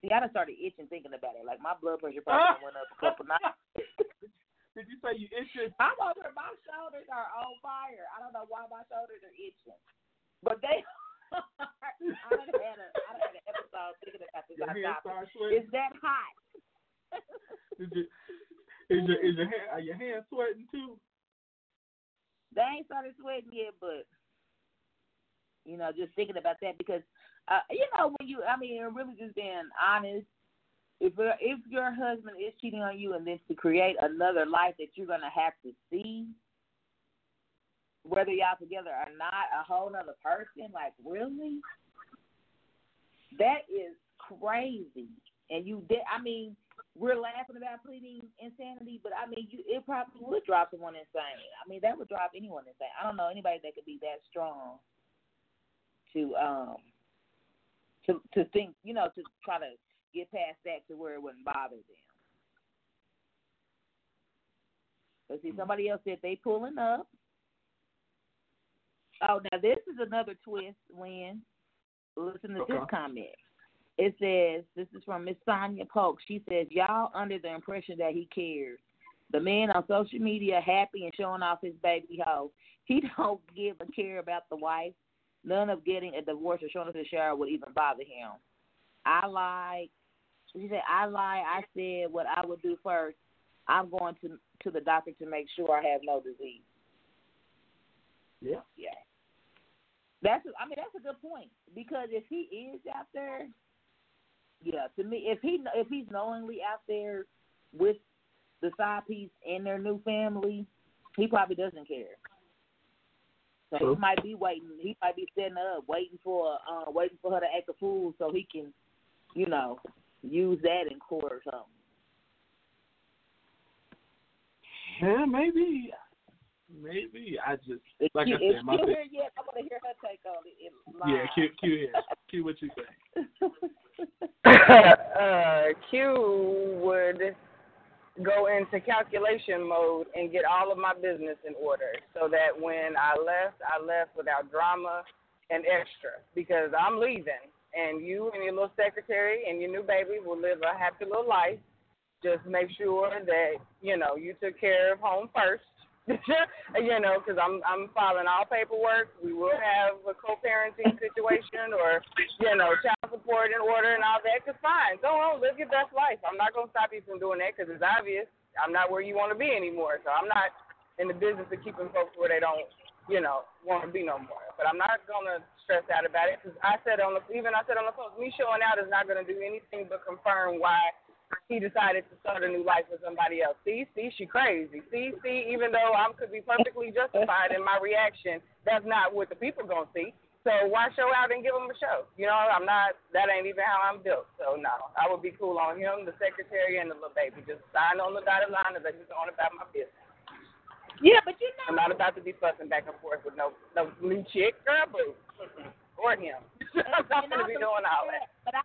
See, I done started itching thinking about it. Like my blood pressure probably went up a couple <laughs> nights. Did you say you itching? I'm over. My shoulders are on fire. I don't know why my shoulders are itching, but they. <laughs> I done had a I done had an episode thinking about this Your on hands topic. sweating. It's that hot. <laughs> Did you Is your is your hand are your hands sweating too? They ain't started sweating yet, but you know, just thinking about that because uh, you know when you, I mean, really just being honest. If if your husband is cheating on you, and then to create another life that you're gonna have to see, whether y'all together or not, a whole nother person, like really, that is crazy. And you did, I mean, we're laughing about pleading insanity, but I mean, you it probably would drive someone insane. I mean, that would drive anyone insane. I don't know anybody that could be that strong to um to to think, you know, to try to get past that to where it wouldn't bother them. But see, hmm. somebody else said they pulling up. Oh, now this is another twist. When listen to this comment. It says, this is from Miss Sonia Polk. She says, Y'all under the impression that he cares. The man on social media happy and showing off his baby hoe. He <laughs> don't give a care about the wife. None of getting a divorce or showing up to the shower would even bother him. I lied. She said, I lied. I said what I would do first. I'm going to to the doctor to make sure I have no disease. Yeah. Yeah. That's I mean that's a good point because if he is out there, yeah, to me if he if he's knowingly out there with the side piece and their new family, he probably doesn't care. So True. he might be waiting. He might be setting up, waiting for uh, waiting for her to act a fool so he can, you know, use that in court or something. Yeah, maybe. Maybe. I just If like you, I said, my you thing- here yet, I want to hear her take on it. in Yeah, live. Q Q here. Q what you think? <laughs> <laughs> uh, Q would go into calculation mode and get all of my business in order so that when I left, I left without drama and extra because I'm leaving and you and your little secretary and your new baby will live a happy little life. Just make sure that, you know, you took care of home first. <laughs> you know, because I'm I'm filing all paperwork. We will have a co-parenting <laughs> situation, or you know, child support in order and all that. Cause fine, go on, live your best life. I'm not gonna stop you from doing that because it's obvious. I'm not where you want to be anymore. So I'm not in the business of keeping folks where they don't, you know, want to be no more. But I'm not gonna stress out about it because I said on the even I said on the post, me showing out is not gonna do anything but confirm why he decided to start a new life with somebody else. See, see, she crazy. See, see, even though I could be perfectly justified in my reaction, that's not what the people gonna see. So why show out and give them a show? You know, I'm not. That ain't even how I'm built. So no, I would be cool on him, the secretary, and the little baby. Just sign on the dotted line and let me go on about my business. Yeah, but you know, I'm not about to be fussing back and forth with no no new chick, girl, boo, <laughs> or him. <laughs> I'm not gonna be doing all that. But I,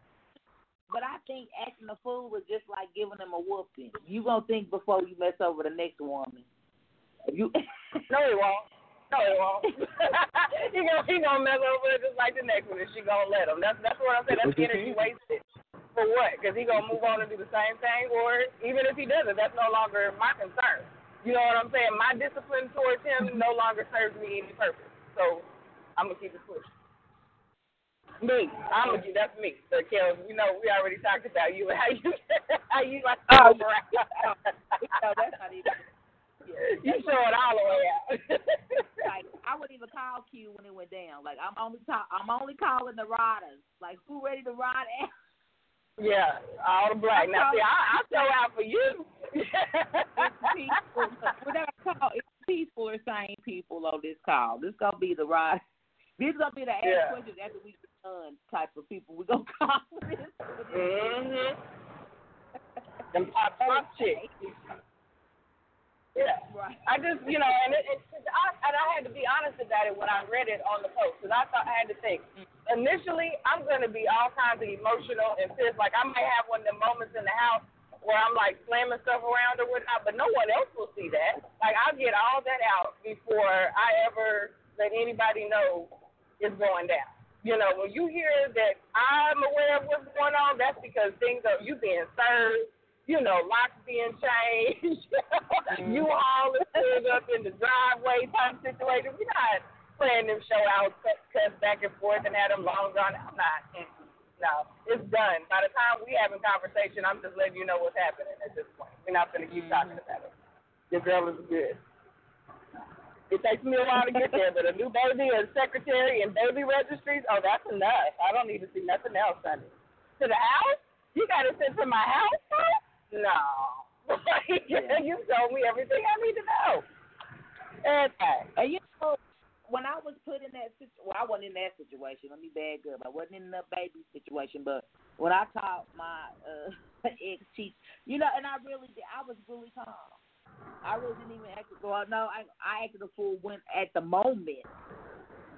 but I think acting a fool was just like giving them a whooping. You gonna think before you mess over the next woman. If you, <laughs> No, he won't. No, he won't. <laughs> he gonna he gonna mess over it just like the next one, and she gonna let him. That's that's what I'm saying. That's energy wasted. For what? Because he gonna move on and do the same thing, or even if he doesn't, that's no longer my concern. You know what I'm saying? My discipline towards him no longer serves me any purpose. So I'm gonna keep it pushing. Me, I'm a, that's me. So Kel, you know we already talked about you and how you <laughs> how you like to Oh, around. no, that's not even. <laughs> you show it all the way out. <laughs> Like I wouldn't even call Q when it went down. Like I'm only call, I'm only calling the riders. Like who ready to ride out? Yeah, all the black. Now, see, I, I show out for you. peaceful. We're not call it's peaceful or sane people on this call. This gonna be the ride. This gonna be the ask questions after we done type of people. We gonna <laughs> call this. mm-hmm. Them pop <laughs> pop chicks. Yeah. Right. I just, you know, and it, it I, and I had to be honest about it when I read it on the post, because I thought I had to think. Initially, I'm going to be all kinds of emotional and pissed. Like I might have one of them moments in the house where I'm like slamming stuff around or whatnot, but no one else will see that. Like I'll get all that out before I ever let anybody know it's going down. You know, when you hear that I'm aware of what's going on, that's because things are you being served you know, locks being changed, <laughs> you mm-hmm. all is pulled up in the driveway type situation. We're not playing them show out, cut, cut back and forth and have them long drawn. I'm not. no, it's done. By the time we having conversation, I'm just letting you know what's happening at this point. We're not gonna keep mm-hmm. talking about it. Your girl is good. It takes me a while to get there, but a new baby, a secretary, and baby registries, oh, that's enough. I don't need to see nothing else, honey. To the house? You got to send to my house first? No. <laughs> you told me everything I need to know. Okay. And you know, when I was put in that situation, well, I wasn't in that situation. Let me bag up. I wasn't in the baby situation, but when I taught my uh, <laughs> ex chief, you know, and I really did. I was really calm. I really didn't even act. Well, no, I I acted a fool when at the moment,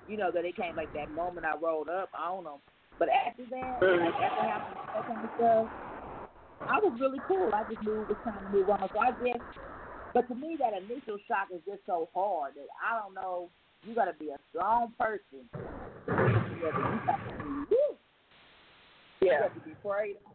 you know, that it came like that moment I rolled up on them. But after that, like after happening that kind of stuff, I was really cool. I just knew it was time to move on. So I guess, but to me, that initial shock is just so hard that I don't know. You got to be a strong person. You got to be, woo, you got to be of it.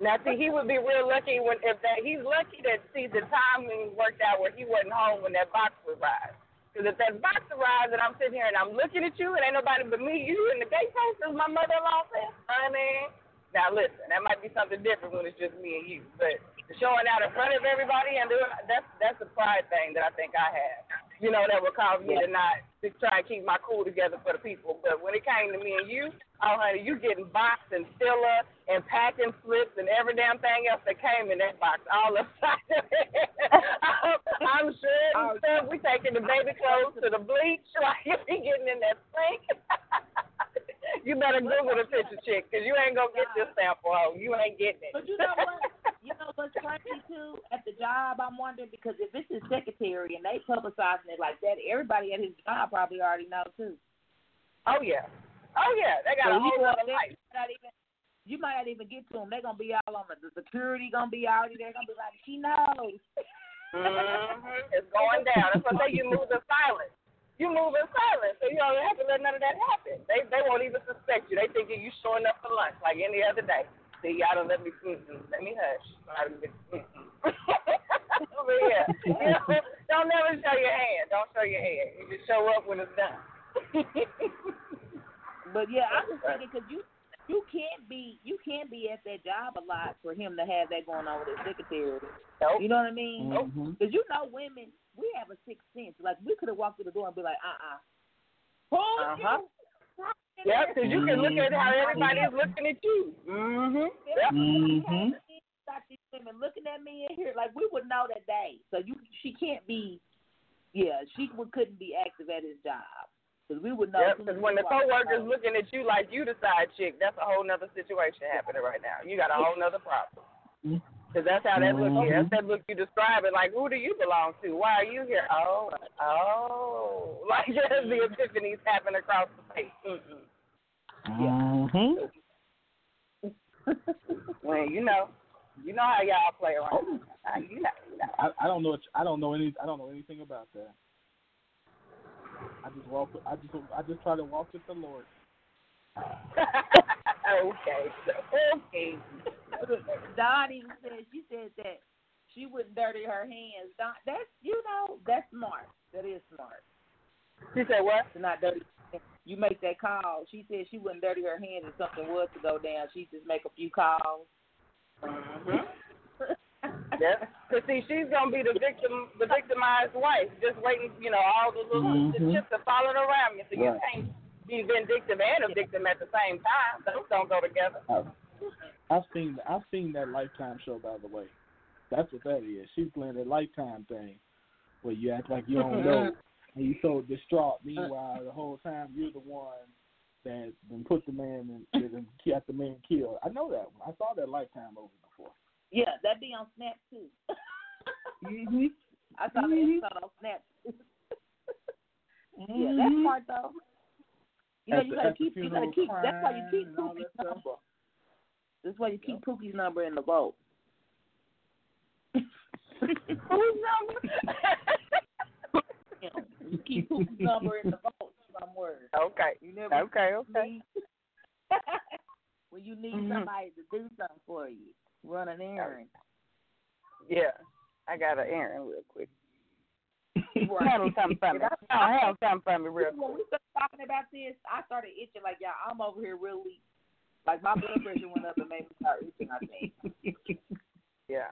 Now, see, he would be real lucky when if that he's lucky that see the timing worked out where he wasn't home when that box arrived. Because if that box arrives and I'm sitting here and I'm looking at you and ain't nobody but me, you and the gatepost, as my mother-in-law said, honey. Now listen, that might be something different when it's just me and you, but showing out in front of everybody and doing that's that's a pride thing that I think I have. You know, that would cause me to not to try and keep my cool together for the people. But when it came to me and you, oh honey, you getting boxed and stiller and packing slips and every damn thing else that came in that box all the <laughs> time. I'm sure and oh, stuff. We taking the baby clothes to the bleach, <laughs> like we getting in that sink. <laughs> you better Google the picture, chick, because you ain't gonna get this sample home. You ain't getting it. But you know what? You know what's crazy too at the job? I'm wondering because if it's his secretary and they publicizing it like that, everybody at his job probably already know too. Oh yeah, oh yeah, they got So a whole other life. you might not even you might not even get to them. They're gonna be all on the, the security gonna be already there. Gonna be like, she knows. Mm-hmm. It's going down. That's what they you move in silence. You move in silence, so you don't have to let none of that happen. They they won't even suspect you. They thinking you showing up for lunch like any other day. See, y'all don't let me mm-mm, let me hush. Don't get- but yeah, you know, don't never show your hand. Don't show your hand. You just show up when it's done. <laughs> But yeah, I'm just thinking because you you can't be you can't be at that job a lot for him to have that going on with his secretary. Nope. You know what I mean? Because you know, women we have a sixth sense. Like we could have walked through the door and be like, uh uh Uh-huh. Yep, because you can look at how everybody's looking at you. Mm-hmm. Yep. Mhm. Got these women looking at me in here like we would know that day. So you, she can't be, yeah, she would, couldn't be active at his job because we would know. Yep, as soon as because when the coworkers looking at you like you the side chick, that's a whole nother situation happening right now. You got a whole nother problem. Because that's how that look here. That's that look you describe it. Like, who do you belong to? Why are you here? Oh, oh. <laughs> Like, just the epiphanies happen across the face. Mm-mm. Mhm. <laughs> Well, you know. You know how y'all play around. Uh, you know, you know. I, I don't know. I don't know any. I don't know anything about that. I just walk. I just. I just try to walk with the Lord. <laughs> okay. So, okay. <laughs> Dawn even said she said that she wouldn't dirty her hands. Dawn, that's you know that's smart. That is smart. She said what? To not dirty. You make that call. She said she wouldn't dirty her hands if something was to go down. She just make a few calls. Mm-hmm. Yep. Cause see, she's gonna be the victim, the victimized wife, just waiting. You know, all the little the Mhm. chips are falling around you, so you can't be vindictive and a victim at the same time. Those don't go together. I've seen. I've seen that Lifetime show. By the way, that's what that is. She's playing that Lifetime thing, where you act like you don't know, and you so distraught. Uh, Meanwhile, the whole time you're the one that then put the man and got the man killed. I know that one. I saw that Lifetime movie before. Yeah, that'd be on Snap too. <laughs> Mm-hmm. I saw that mm-hmm. episode on Snap. <laughs> yeah, that's smart mm-hmm. though. You know, At you the- gotta keep, you gotta keep. That's why you keep Pookie's that stuff. number. That's why you keep Pookie's number in the vault. <laughs> Whose number? Know, you keep Pookie's number in the vault somewhere. okay. You never Okay. Okay. <laughs> when you need Mhm. somebody to do something for you, run an errand. Yeah. I got an errand real quick. <laughs> Right. Handle something for me. I- No, handle something for me real When quick. we started talking about this, I started itching like, y'all, I'm over here really Like my blood pressure went up and made me start itching. I think. <laughs> Yeah.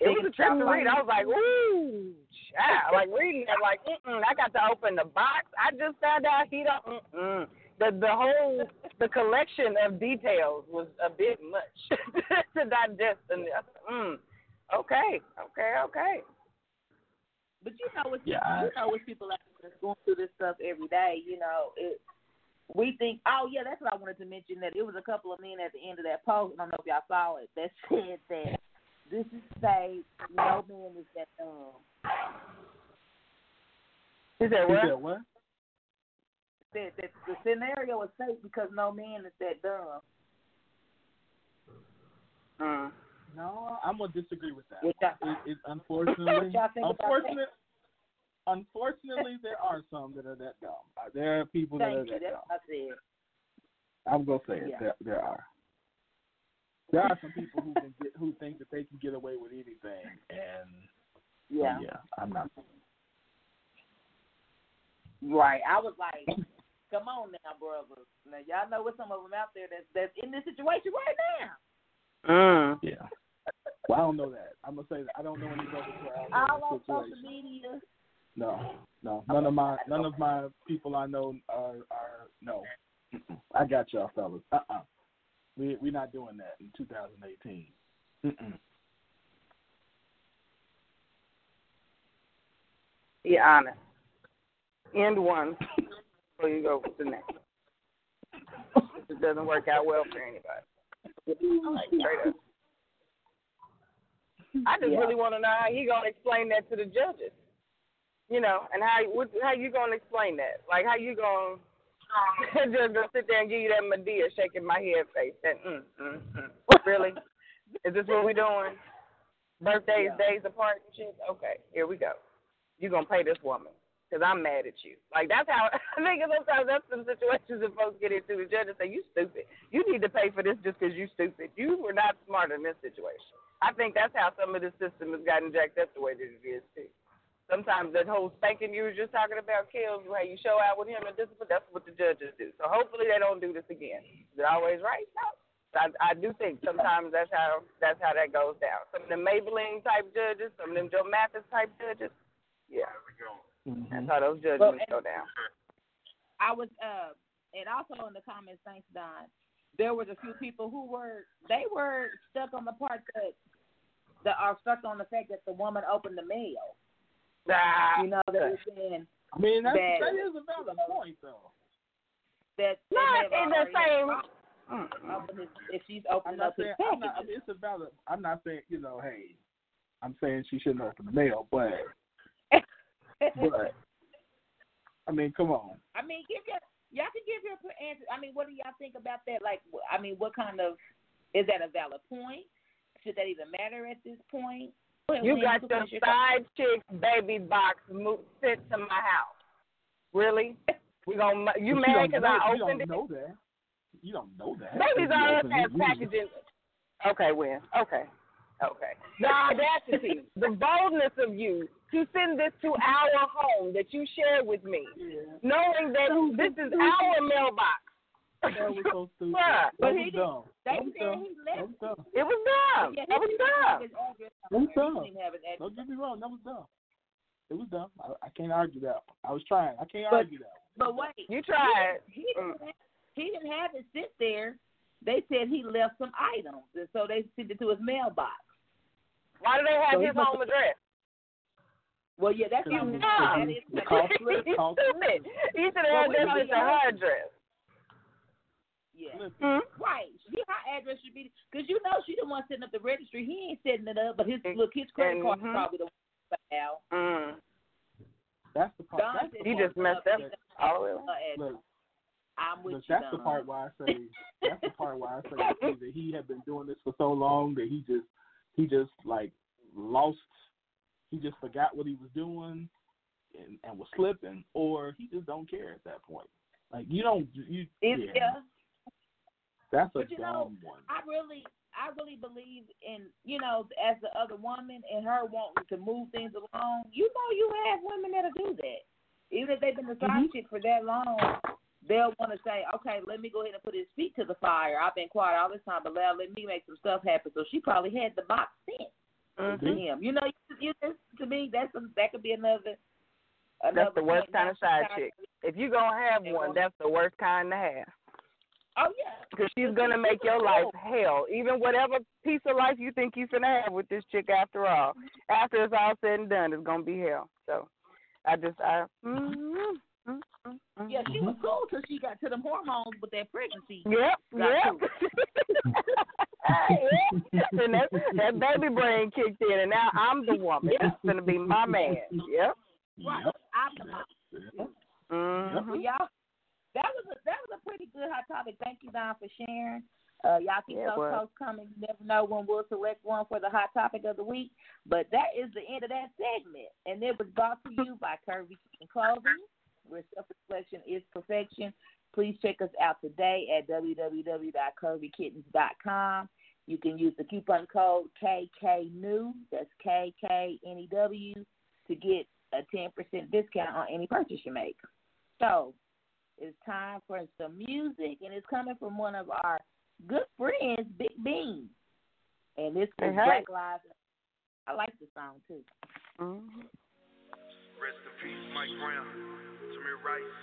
It was a trip to read. I was like, ooh, child. <laughs> Like reading it, like, mm-mm. I got to open the box. I just found out he don't. Mm-mm. The the whole the collection of details was a bit much <laughs> to digest. And I said, mm, okay, okay, okay. But you know, with Yeah, you know, with people out there that's going through this stuff every day, you know, it. We think, oh yeah, that's what I wanted to mention. That it was a couple of men at the end of that post. I don't know if y'all saw it. That <laughs> said that this is say no man is that dumb. Is that He what? what? That, that the scenario is safe because no man is that dumb. Mm. No, I'm gonna disagree with that. What It, it, unfortunately, <laughs> What y'all think about that? unfortunate, unfortunately, there are some that are that dumb. There are people that are you. that That's dumb. what I said. I'm gonna say it. Yeah. There, there are. There are some people who can get who think that they can get away with anything, and Yeah. yeah, I'm not. Right. I was like, come on now, brothers. Now y'all know what some of them out there that's that's in this situation right now. Mm. Yeah. Well, I don't know that. I'm gonna say that I don't know any brothers who are out there in All on this social situation. media. No, no, none of my none of my people I know are are no. I got y'all fellas. Uh uh We we're not doing that in 2018. Mm-mm. Be honest. End one before you go to the next. It doesn't work out well for anybody. Like, straight up. I just Yeah. really want to know how he gonna explain that to the judges. You know, and how what, how you gonna explain that? Like how you gonna <laughs> just gonna sit there and give you that Madea shaking my head face? That mm, mm, mm. really? Is this what we doing? Birthdays, Yeah. days apart and shit. Okay, here we go. You gonna pay this woman because I'm mad at you. Like that's how <laughs> I think sometimes that's some situations that folks get into. The judge and say, "You stupid. You need to pay for this just because you stupid. You were not smart in this situation." I think that's how some of the system has gotten jacked up the way that it is too. Sometimes that whole spanking you were just talking about kills you how you show out with him and discipline. That's what the judges do. So hopefully they don't do this again. Is it always right? No. I, I do think sometimes that's how that's how that goes down. Some of them Mablean type judges, some of them Judge Mathis type judges. Yeah, Mm-hmm. that's how those judges Well, go down. I was uh and also in the comments, thanks Dawn, there was a few people who were they were stuck on the part that that are stuck on the fact that the woman opened the mail. Ah, You know, they were saying I mean that's, That- that is a valid point though. that not in the already same. opened his, if she's I'm not up his saying I'm not, I mean, it's a valid. I'm not saying you know, hey, I'm saying she shouldn't open the mail, but but I mean, come on. I mean, give your y'all can give your answer. I mean, what do y'all think about that? Like, I mean, what kind of is that a valid point? Should that even matter at this point? You got you your side chick baby box mo- sent to my house. Really? <laughs> We gonna you mad don't because I you opened don't it? know that. You don't know that. Babies You us open has it, packaging. Okay, Win. Okay. Okay. The <laughs> audacity, the boldness of you to send this to our home that you shared with me, knowing that this is our mailbox. That was so <laughs> stupid. That but was he didn't- dumb. They That was said dumb. he That left. was dumb. It was dumb. Yeah, That was he didn't dumb. his address on That was dumb. didn't even have his address. Don't get me wrong. That was dumb. It was dumb. I, I can't argue that. I was trying. I can't But- argue that. But wait, You tried. He didn't, uh. have, he didn't have it sit there. They said he left some items, and so they sent it to his mailbox. Why do they have So his home address? Well, yeah, that's how dumb. that is. The call slip. He's Call stupid. He should have had that to y'all- address. Yeah, Listen, Hmm? right. She, her address should be because you know she the one setting up the registry. He ain't setting it up, but his look, his credit card is mhm. probably the one now. Mm. That's the part. Don That's the You part. just messed up all the way. Her address. Look, I'm with look, you. that's the part why I say. That's the part why I say <laughs> that he had been doing this for so long that he just he just like lost. He just forgot what he was doing and, and was slipping, or he just don't care at that point. Like you don't you It's, yeah, yeah. That's a But you know, one. I really, I really believe in you know, as the other woman and her wanting to move things along. You know, you have women that'll do that, even if they've been the side Mhm. chick for that long. they'll want to say, okay, let me go ahead and put his feet to the fire. I've been quiet all this time, but now let me make some stuff happen. So she probably had the box sent to Mhm. him. You know, you, you to me, that's a, that could be another. another That's the worst kind of side chick. If you're gonna have one, that's the worst kind to have. Oh yeah, Because she's gonna make your life hell. Even whatever piece of life you think you finna have with this chick after all. After it's all said and done, it's gonna be hell. So I just I mm, mm, mm, mm, yeah, she was cool till she got to them hormones with that pregnancy. Yep, Got yep. yep. <laughs> <laughs> And that, that baby brain kicked in, and now I'm the woman. This is gonna be my man. Yep. Right, I'm the mom. Mm-hmm. Well, y'all, that was a that was a pretty good hot topic. Thank you, Dawn, for sharing. Uh, y'all keep Yeah, those posts coming. You never know when we'll select one for the hot topic of the week. But that is the end of that segment, and it was brought to you by Curvy Kitten Clothing, where self-reflection is perfection. Please check us out today at www.curvykittens.com. You can use the coupon code KKNEW, that's K K N E W, to get a 10% discount on any purchase you make. So it's time for some music, and it's coming from one of our good friends, Big Bean. And this is Hey, hey. Black Lives. I like the song too. Mm-hmm. Rest in peace, Mike Brown, Tamir Rice,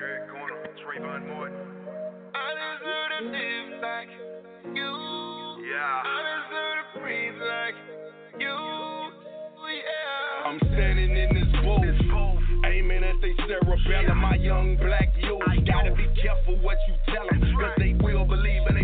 Eric Garner, Trayvon Martin. I deserve to live like you. Yeah. I deserve to breathe like you. Yeah. I'm standing in they cerebellum. My young black youth, gotta be careful what you tell them, cause they will believe and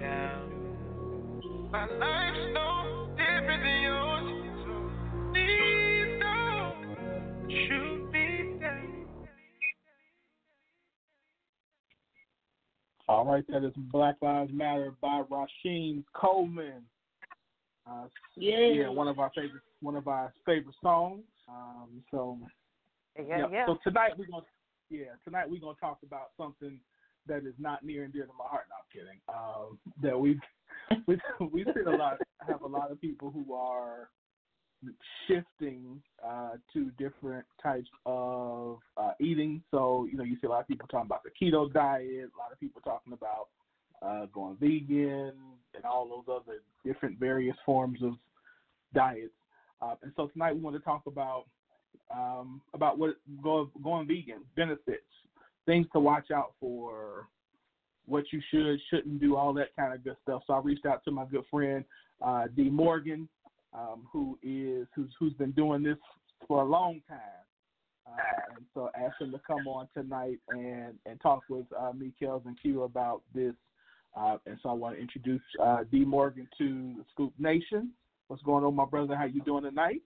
down. My life's no different than yours. Please don't shoot me down. All right, that is Black Lives Matter by Rasheen Coleman. Uh, Yeah. one of our favorite one of our favorite songs. Um, so Yeah, yeah. So tonight we're gonna yeah tonight we're gonna talk about something that is not near and dear to my heart. No, I'm kidding. Um, that we we we see a lot have a lot of people who are shifting uh, to different types of uh, eating. So you know you see a lot of people talking about the keto diet. A lot of people talking about uh, going vegan and all those other different various forms of diets. Uh, and so tonight we want to talk about um, about what go, going vegan benefits, things to watch out for, what you should shouldn't do, all that kind of good stuff. So I reached out to my good friend uh, D Morgan, um, who is who's who's been doing this for a long time. Uh, and so asked him to come on tonight and, and talk with uh, me, Kellz, and Q about this. Uh, and so I want to introduce uh, D Morgan to Scoop Nation. What's going on, my brother? How you doing tonight?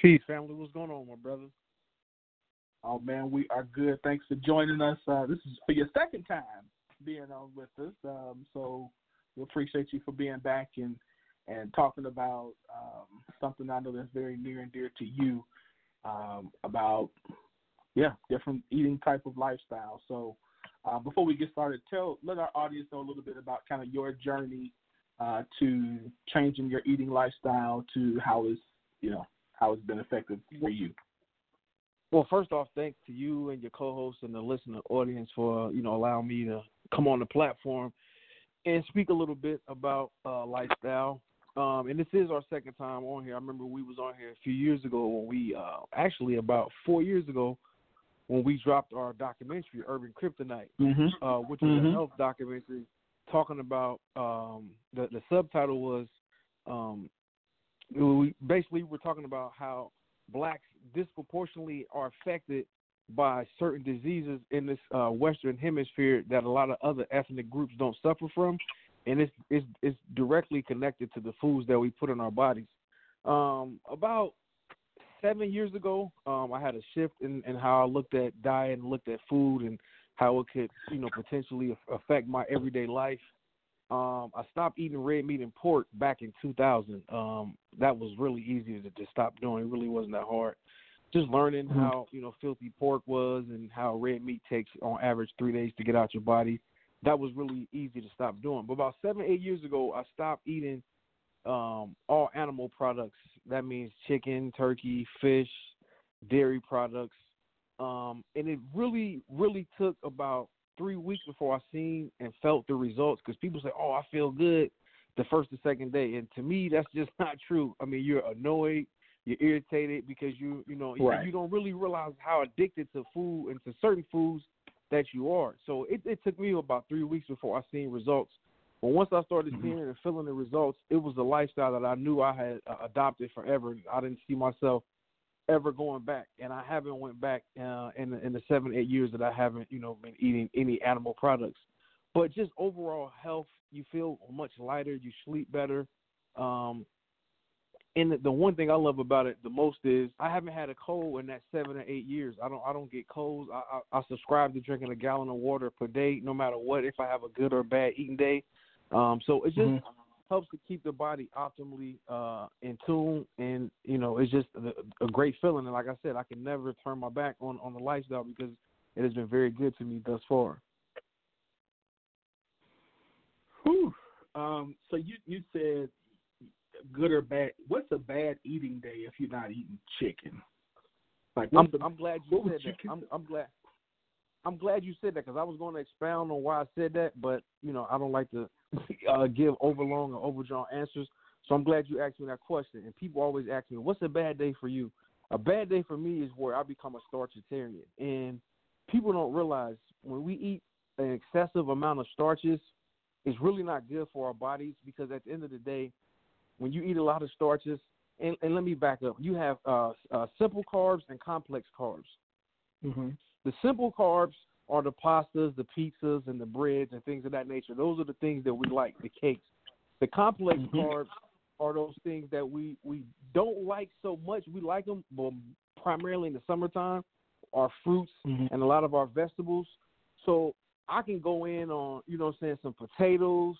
Peace, family. What's going on, my brother? Oh man, we are good. Thanks for joining us. Uh, this is for your second time being on with us. Um, so we appreciate you for being back and and talking about um, something I know that's very near and dear to you um, about yeah different eating type of lifestyle. So uh, before we get started, tell let our audience know a little bit about kind of your journey uh, to changing your eating lifestyle to how it's you know how it's been effective for you. Well, first off, thanks to you and your co-host and the listener audience for you know allowing me to come on the platform and speak a little bit about uh, lifestyle. Um, and this is our second time on here. I remember we was on here a few years ago when we uh, actually about four years ago when we dropped our documentary Urban Kryptonite, Mhm. uh, which is Mhm. a health documentary talking about um, the the subtitle was um, we basically were talking about how blacks disproportionately are affected by certain diseases in this uh, Western Hemisphere that a lot of other ethnic groups don't suffer from, and it's it's it's directly connected to the foods that we put in our bodies. Um, about seven years ago, um, I had a shift in, in how I looked at diet and looked at food and how it could you know potentially affect my everyday life. Um, I stopped eating red meat and pork back in 2000. Um, that was really easy to just stop doing. It really wasn't that hard. Just learning Mhm. how you know filthy pork was and how red meat takes on average three days to get out your body. That was really easy to stop doing. But about seven, eight years ago, I stopped eating um, all animal products. That means chicken, turkey, fish, dairy products. Um, and it really, really took about three weeks before I seen and felt the results because people say, "Oh, I feel good," the first or second day, and to me, that's just <laughs> not true. I mean, you're annoyed, you're irritated because you, you know, you- Right. you don't really realize how addicted to food and to certain foods that you are. So it, it took me about three weeks before I seen results. But once I started seeing and feeling the results, it was a lifestyle that I knew I had uh, adopted forever. I didn't see myself ever going back, and I haven't went back uh, in the, in the seven eight years that I haven't you know been eating any animal products. But just overall health, you feel much lighter, you sleep better. Um, and the, the one thing I love about it the most is I haven't had a cold in that seven or eight years. I don't I don't get colds. I, I I subscribe to drinking a gallon of water per day, no matter what. If I have a good or bad eating day, um, so it just Mhm. Helps to keep the body optimally uh, in tune, and you know it's just a, a great feeling. And like I said, I can never turn my back on on the lifestyle because it has been very good to me thus far. Whew. Um, so you you said good or bad. What's a bad eating day if you're not eating chicken? Like I'm, the, I'm glad you said that. I'm, I'm glad. I'm glad you said that because I was going to expound on why I said that, but you know I don't like to uh, give overlong or overdrawn answers. So I'm glad you asked me that question. And people always ask me, "What's a bad day for you?" A bad day for me is where I become a starchitarian, and people don't realize when we eat an excessive amount of starches, it's really not good for our bodies because at the end of the day, when you eat a lot of starches, and, and let me back up, you have uh, uh, simple carbs and complex carbs. mm-hmm. The simple carbs are the pastas, the pizzas, and the breads and things of that nature. Those are the things that we like, the cakes. The complex Mm-hmm. carbs are those things that we we don't like so much. We like them, but primarily in the summertime, are fruits Mm-hmm. and a lot of our vegetables. So I can go in on, you know, what I'm saying some potatoes,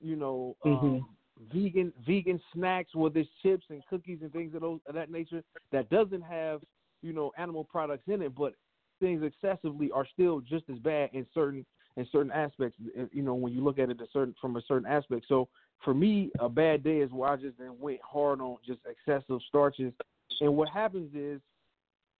you know, um, Mhm. vegan vegan snacks, with it's chips and cookies and things of those of that nature that doesn't have, you know, animal products in it, but things excessively are still just as bad in certain in certain aspects. uh, You know, when you look at it a certain from a certain aspect. So for me, a bad day is where I just then went hard on just excessive starches. And what happens is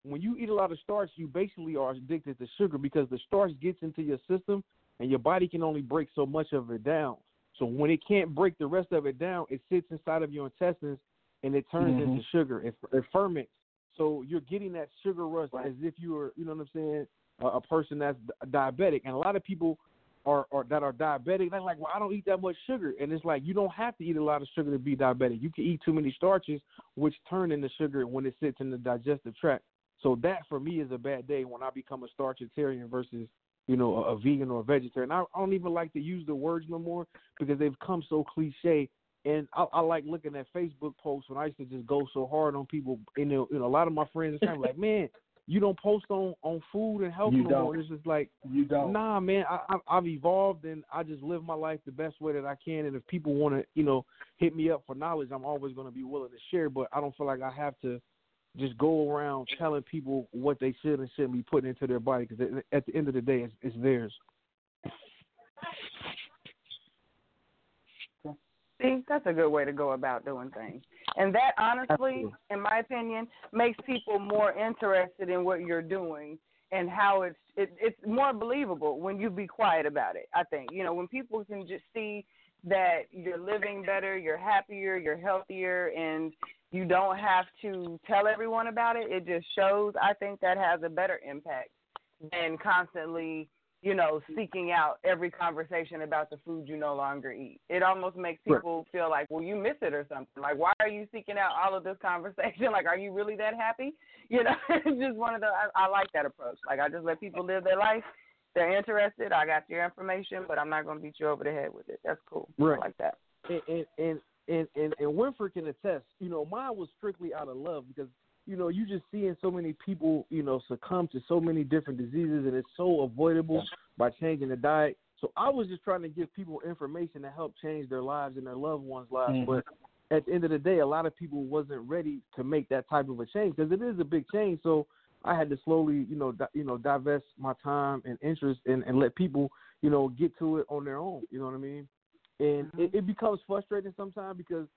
when you eat a lot of starch, you basically are addicted to sugar because the starch gets into your system and your body can only break so much of it down. So when it can't break the rest of it down, it sits inside of your intestines and it turns Mhm. into sugar. It, it ferments. So you're getting that sugar rush as if you were, you know what I'm saying, a, a person that's diabetic. And a lot of people are, are that are diabetic. They're like, well, I don't eat that much sugar, and it's like you don't have to eat a lot of sugar to be diabetic. You can eat too many starches, which turn into sugar when it sits in the digestive tract. So that for me is a bad day when I become a starchitarian versus you know a, a vegan or a vegetarian. I, I don't even like to use the words no more because they've come so cliche. And I, I like looking at Facebook posts when I used to just go so hard on people. And you know a lot of my friends are kind of like, man, you don't post on on food and health You no more. don't. It's just like You don't. Nah, man, I, I, I've evolved and I just live my life the best way that I can. And if people want to, you know, hit me up for knowledge, I'm always going to be willing to share. But I don't feel like I have to just go around telling people what they should and shouldn't be putting into their body because at the end of the day, it's, it's theirs. See, that's a good way to go about doing things. And that honestly, in my opinion, makes people more interested in what you're doing and how it's it, it's more believable when you be quiet about it. I think. You know, when people can just see that you're living better, you're happier, you're healthier and you don't have to tell everyone about it, it just shows I think that has a better impact than constantly you know, seeking out every conversation about the food you no longer eat. It almost makes Right. people feel like, well, you miss it or something. Like, why are you seeking out all of this conversation? <laughs> Like, are you really that happy? You know, <laughs> it's just one of the. I, I like that approach. Like, I just let people live their life. They're interested. I got your information, but I'm not going to beat you over the head with it. That's cool. Right. I like that. and and and and, and, and Winfrey can attest. You know, mine was strictly out of love because you know you just seeing so many people you know succumb to so many different diseases, and it's so avoidable by changing the diet. So I was just trying to give people information to help change their lives and their loved ones' lives. Mhm. But at the end of the day, a lot of people wasn't ready to make that type of a change because it is a big change. So I had to slowly, you know, di- you know, divest my time and interest and, and let people, you know, get to it on their own. You know what I mean? And it, it becomes frustrating sometimes because,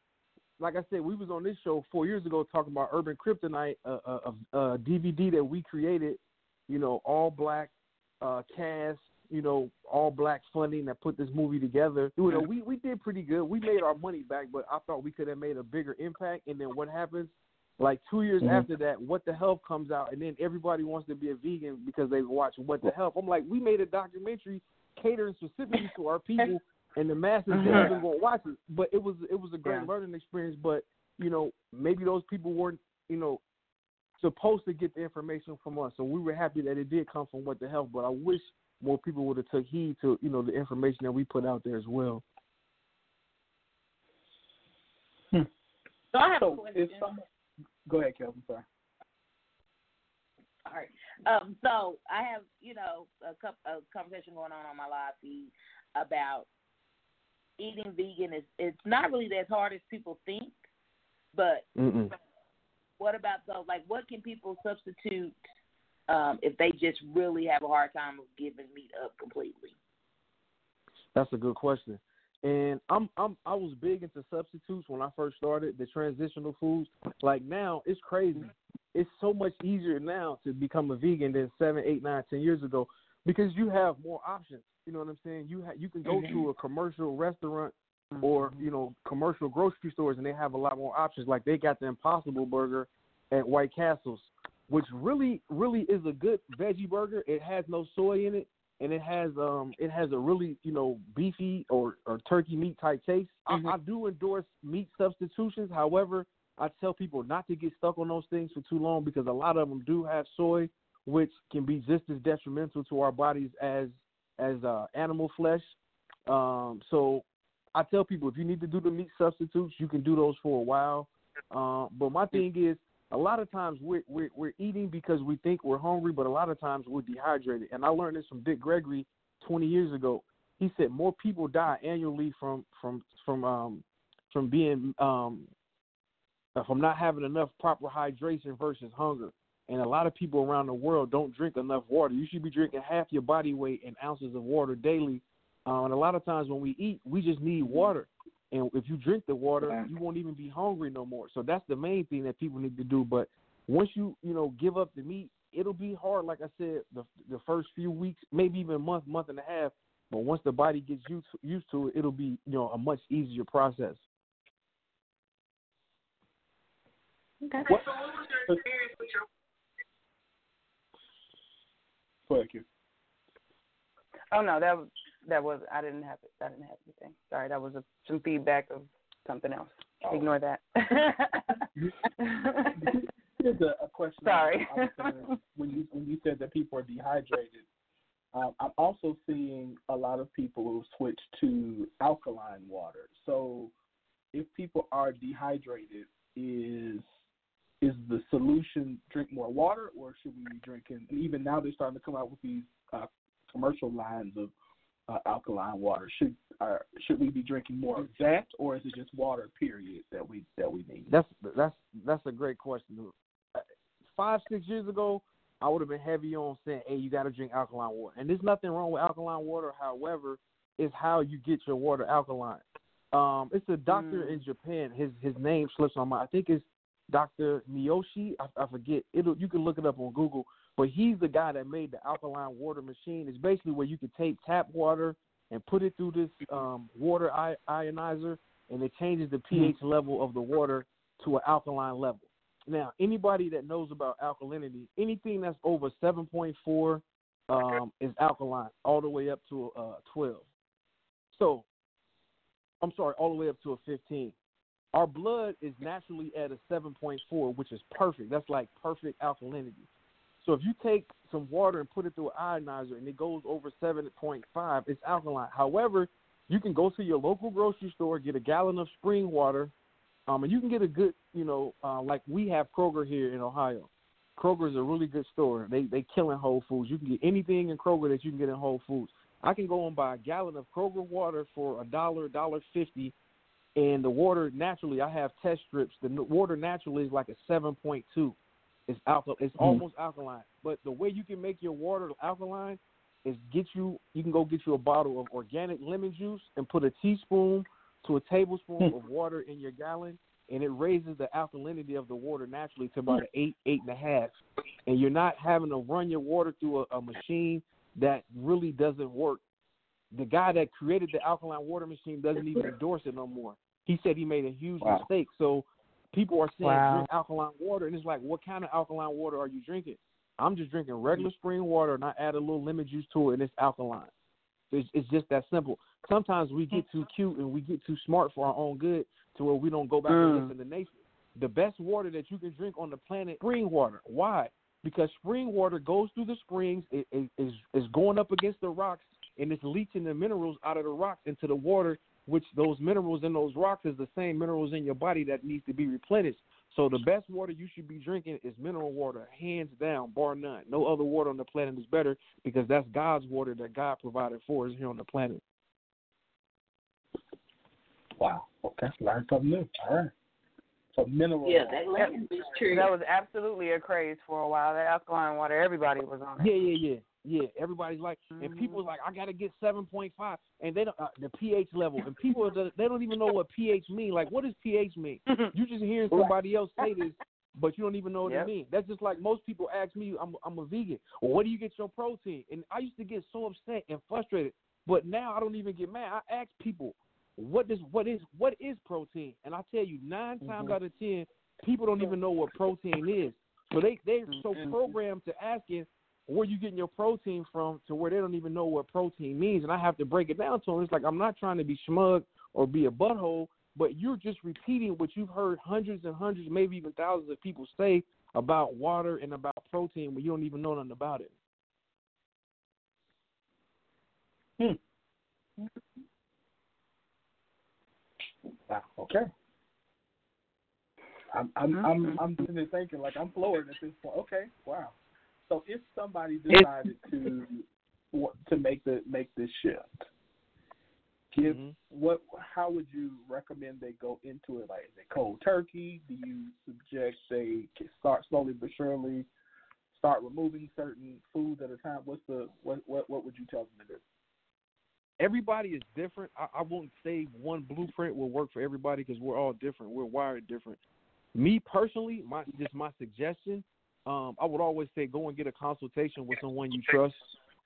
like I said, we was on this show four years ago talking about Urban Kryptonite, a, a, a, DVD that we created. You know, all black uh, cast. You know, all black funding that put this movie together. You know, we we did pretty good. We made our money back, but I thought we could have made a bigger impact. And then what happens? Like two years Mhm. after that, What the Health comes out, and then everybody wants to be a vegan because they watch What the Health. I'm like, we made a documentary catering specifically to our people, and the masses didn't even go watch it. But it was it was a great Yeah. learning experience. But you know, maybe those people weren't you know supposed to get the information from us, so we were happy that it did come from What the Health. But I wish more people would have took heed to you know the information that we put out there as well. So I have a So question. if some, go ahead, Kelvin. Sorry. All right. Um, so I have, you know, a, cup, a conversation going on on my live feed about eating vegan. Is it's not really as hard as people think, but Mm-mm. what about those? Like, what can people substitute um, if they just really have a hard time of giving meat up completely? That's a good question. And I'm I'm I was big into substitutes when I first started the transitional foods. Like now, it's crazy. It's so much easier now to become a vegan than seven, eight, nine, ten years ago because you have more options. You know what I'm saying? You ha- you can go to mm-hmm. a commercial restaurant or mm-hmm. you know commercial grocery stores and they have a lot more options. Like they got the Impossible Burger at White Castles, which really really is a good veggie burger. It has no soy in it and it has um it has a really you know beefy or, or turkey meat type taste. I, mm-hmm. I do endorse meat substitutions. However, I tell people not to get stuck on those things for too long because a lot of them do have soy which can be just as detrimental to our bodies as as uh, animal flesh. Um, so I tell people if you need to do the meat substitutes, you can do those for a while. Uh, but my thing is, a lot of times we're, we're we're eating because we think we're hungry, but a lot of times we're dehydrated. And I learned this from Dick Gregory 20 years ago. He said more people die annually from from from um from being um from not having enough proper hydration versus hunger. And a lot of people around the world don't drink enough water. You should be drinking half your body weight in ounces of water daily. Uh, and a lot of times when we eat, we just need water. And if you drink the water, you won't even be hungry no more. So that's the main thing that people need to do. But once you you know give up the meat, it'll be hard. Like I said, the the first few weeks, maybe even a month, month and a half. But once the body gets used used to it, it'll be you know a much easier process. Okay. What, go ahead, Q. Oh no, that was that was I didn't have it. I didn't have anything. Sorry, that was a, some feedback of something else. Oh. Ignore that. <laughs> Here's a, a question. Sorry. Thinking when you when you said that people are dehydrated, um, I'm also seeing a lot of people who switch to alkaline water. So, if people are dehydrated, is is the solution drink more water, or should we be drinking? And even now, they're starting to come out with these uh, commercial lines of uh, alkaline water. Should uh, should we be drinking more of that, or is it just water? Period that we that we need. That's that's that's a great question. Five six years ago, I would have been heavy on saying, "Hey, you got to drink alkaline water." And there's nothing wrong with alkaline water. However, it's how you get your water alkaline. Um, it's a doctor in Japan. His his name slips on my. I think it's Doctor Miyoshi. I, I forget. It'll you can look it up on Google. But he's the guy that made the alkaline water machine. It's basically where you can take tap water and put it through this um, water ionizer, and it changes the pH level of the water to an alkaline level. Now, anybody that knows about alkalinity, anything that's over 7.4 um, is alkaline, all the way up to uh, 12. So, I'm sorry, all the way up to a 15. Our blood is naturally at a 7.4, which is perfect. That's like perfect alkalinity. So if you take some water and put it through an ionizer and it goes over 7.5, it's alkaline. However, you can go to your local grocery store, get a gallon of spring water, um, and you can get a good, you know, uh, like we have Kroger here in Ohio. Kroger is a really good store. They they killing Whole Foods. You can get anything in Kroger that you can get in Whole Foods. I can go and buy a gallon of Kroger water for a dollar, dollar fifty, and the water naturally. I have test strips. The water naturally is like a seven point two. It's alkal. It's hmm. almost alkaline. But the way you can make your water alkaline is get you. You can go get you a bottle of organic lemon juice and put a teaspoon to a tablespoon hmm. of water in your gallon, and it raises the alkalinity of the water naturally to about hmm. eight, eight and a half. And you're not having to run your water through a, a machine that really doesn't work. The guy that created the alkaline water machine doesn't even endorse it no more. He said he made a huge Wow. mistake. So people are saying Wow. drink alkaline water, and it's like, what kind of alkaline water are you drinking? I'm just drinking regular spring water, and I add a little lemon juice to it, and it's alkaline. It's, it's just that simple. Sometimes we get too cute and we get too smart for our own good to where we don't go back Mm. and listen to nature. The best water that you can drink on the planet, spring water. Why? Because spring water goes through the springs, it, it is is going up against the rocks, and it's leaching the minerals out of the rocks into the water. Which those minerals in those rocks is the same minerals in your body that needs to be replenished. So the best water you should be drinking is mineral water, hands down, bar none. No other water on the planet is better because that's God's water that God provided for us here on the planet. Wow. Okay. Learn something new. All right. So mineral. Yeah, water. that lemon is true. That was absolutely a craze for a while. That alkaline water, everybody was on it. Yeah, yeah, yeah, yeah. Everybody's like, and people are like, I gotta get seven point five, and they don't uh, the pH level, and people they don't even know what pH mean. Like, what does pH mean? <laughs> You just hearing somebody else say this, <laughs> but you don't even know what Yep. it means. That's just like most people ask me, I'm I'm a vegan. Well, where do you get your protein? And I used to get so upset and frustrated, but now I don't even get mad. I ask people, what does what is what is protein? And I tell you, 9 times mm-hmm. out of ten, people don't even know what protein is. So they they're so mm-hmm. programmed to asking where you getting your protein from to where they don't even know what protein means. And I have to break it down to them. It's like I'm not trying to be smug or be a butthole, but you're just repeating what you've heard hundreds and hundreds, maybe even thousands of people say about water and about protein when you don't even know nothing about it. Wow. Okay. I'm I'm mm-hmm. I'm I'm sitting there thinking like I'm floored at this point. Okay. Wow. So if somebody decided to to make the make this shift, give mm-hmm. what how would you recommend they go into it? Like is it cold turkey? Do you suggest they start slowly but surely start removing certain foods at a time? What's the what what what would you tell them to do? everybody is different. I, I won't say one blueprint will work for everybody because we're all different. We're wired different. Me personally, my just my suggestion, um, I would always say go and get a consultation with someone you trust.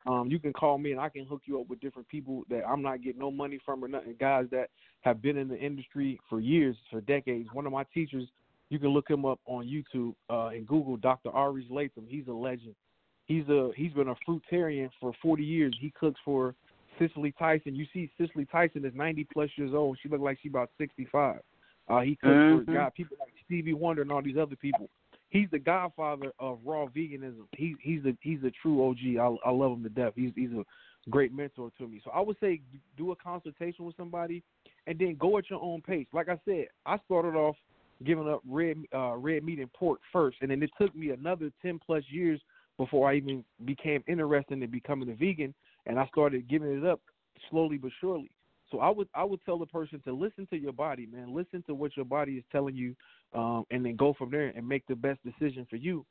Um, you can call me and I can hook you up with different people that I'm not getting no money from or nothing. Guys that have been in the industry for years, for decades. One of my teachers, you can look him up on YouTube uh, and Google Dr. Aris Latham. He's a legend. He's a he's been a fruitarian for 40 years. He cooks for Cicely Tyson. You see, Cicely Tyson is 90 plus years old. She looked like she's about 65. Uh, he cooks Mhm. for God, people like Stevie Wonder and all these other people. He's the godfather of raw veganism. He, he's a he's a true OG. I, I love him to death. He's he's a great mentor to me. So I would say do a consultation with somebody, and then go at your own pace. Like I said, I started off giving up red uh, red meat and pork first, and then it took me another 10 plus years before I even became interested in becoming a vegan and I started giving it up slowly but surely. So I would I would tell the person to listen to your body, man. Listen to what your body is telling you, um, and then go from there and make the best decision for you.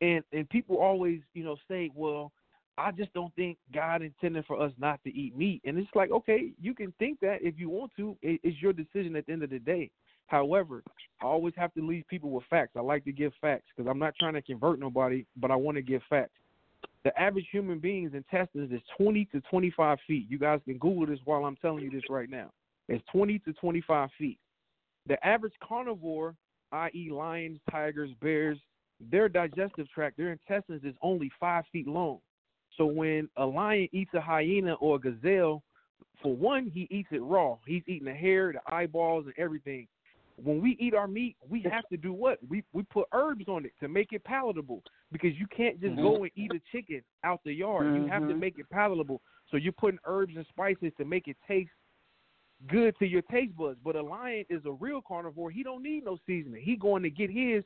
And and people always you know say, well, I just don't think God intended for us not to eat meat. And it's like, okay, you can think that if you want to. It, it's your decision at the end of the day. However, I always have to leave people with facts. I like to give facts because I'm not trying to convert nobody, but I want to give facts. The average human being's intestines is 20 to 25 feet. You guys can Google this while I'm telling you this right now. It's 20 to 25 feet. The average carnivore, i.e., lions, tigers, bears, their digestive tract, their intestines is only five feet long. So when a lion eats a hyena or a gazelle, for one, he eats it raw. He's eating the hair, the eyeballs, and everything. When we eat our meat, we have to do what? We we put herbs on it to make it palatable because you can't just go and eat a chicken out the yard. You have to Mhm. make it palatable. So you're putting herbs and spices to make it taste good to your taste buds. But a lion is a real carnivore. He don't need no seasoning. He going to get his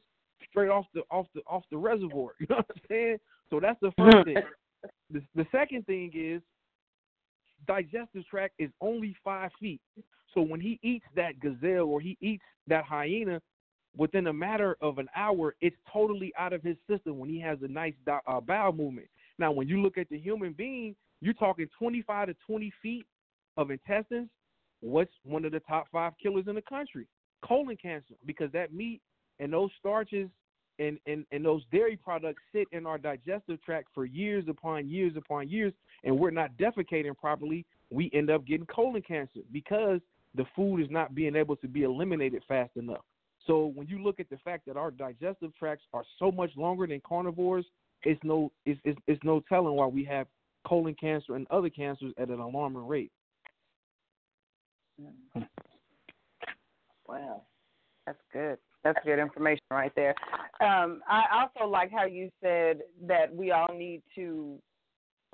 straight off the off the off the reservoir. <laughs> You know what I'm saying? So that's the first thing. The, the second thing is digestive tract is only five feet. So when he eats that gazelle or he eats that hyena, within a matter of an hour, it's totally out of his system when he has a nice uh, bowel movement. Now, when you look at the human being, you're talking 25 to 20 feet of intestines. What's one of the top five killers in the country? Colon cancer, because that meat and those starches and, and, and those dairy products sit in our digestive tract for years upon years upon years, and we're not defecating properly. We end up getting colon cancer because the food is not being able to be eliminated fast enough. So when you look at the fact that our digestive tracts are so much longer than carnivores, it's no it's, it's, it's no telling why we have colon cancer and other cancers at an alarming rate. Wow, that's good. That's good information right there. Um, I also like how you said that we all need to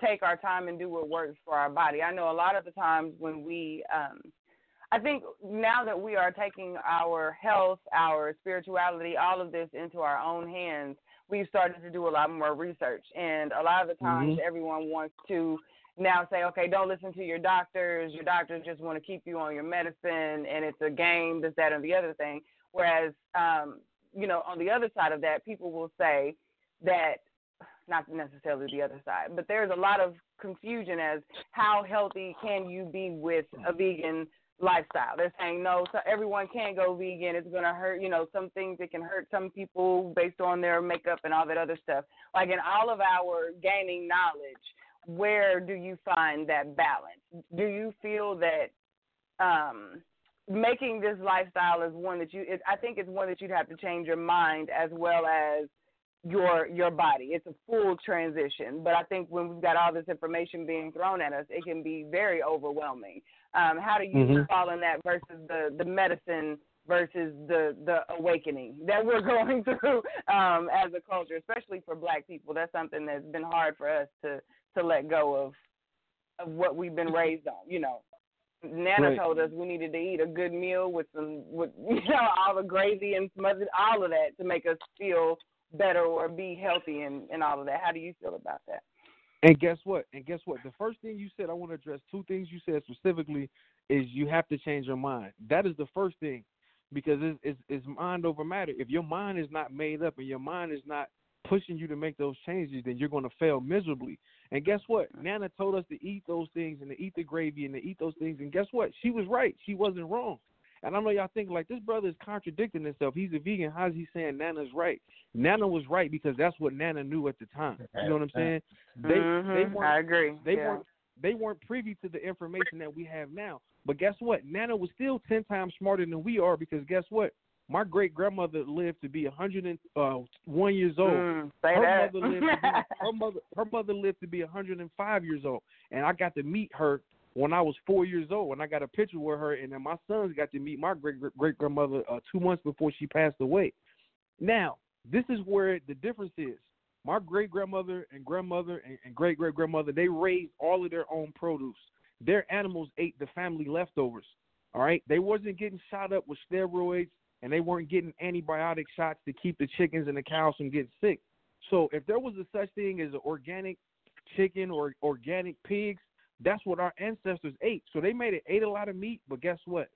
take our time and do what works for our body. I know a lot of the times when we, um, I think now that we are taking our health, our spirituality, all of this into our own hands, we've started to do a lot more research. And a lot of the times, Mhm. everyone wants to now say, okay, don't listen to your doctors. Your doctors just want to keep you on your medicine, and it's a game, this, that, and the other thing. Whereas, um, you know, on the other side of that, people will say that, not necessarily the other side, but there's a lot of confusion as how healthy can you be with a vegan lifestyle. They're saying no, so everyone can't go vegan. It's going to hurt, you know, some things it can hurt some people based on their makeup and all that other stuff. Like in all of our gaining knowledge, where do you find that balance? Do you feel that um making this lifestyle is one that you it, I think it's one that you'd have to change your mind as well as your your body. It's a full transition, but I think when we've got all this information being thrown at us, it can be very overwhelming. Um, how do you Mhm. fall in that versus the the medicine versus the the awakening that we're <laughs> going through um, as a culture, especially for Black people. That's something that's been hard for us to to let go of of what we've been raised on. You know, Nana Right. told us we needed to eat a good meal with some with <laughs> you know all the gravy and smothered all of that to make us feel better or be healthy and and all of that. How do you feel about that? And guess what? And guess what? The first thing you said, I want to address two things you said specifically is you have to change your mind. That is the first thing because it's, it's, it's mind over matter. If your mind is not made up and your mind is not pushing you to make those changes, then you're going to fail miserably. And guess what? Nana told us to eat those things and to eat the gravy and to eat those things. And guess what? She was right. She wasn't wrong. And I know y'all think like this brother is contradicting himself. He's a vegan. How's he saying Nana's right? Nana was right because that's what Nana knew at the time. You know what I'm saying? They they Mhm, weren't I agree. they Yeah. weren't they weren't privy to the information that we have now. But guess what? Nana was still ten times smarter than we are because guess what? My great grandmother lived to be a hundred and uh, one years old. Mm, say her that. mother lived be, <laughs> her mother her mother lived to be a hundred and five years old, and I got to meet her when I was four years old, and I got a picture with her, and then my sons got to meet my great great grandmother uh, two months before she passed away. Now, this is where the difference is. My great grandmother and grandmother and, great great grandmother, they raised all of their own produce. Their animals ate the family leftovers. All right, they wasn't getting shot up with steroids, and they weren't getting antibiotic shots to keep the chickens and the cows from getting sick. So, if there was a such thing as an organic chicken or organic pigs, that's what our ancestors ate. So they made it ate a lot of meat, but guess what?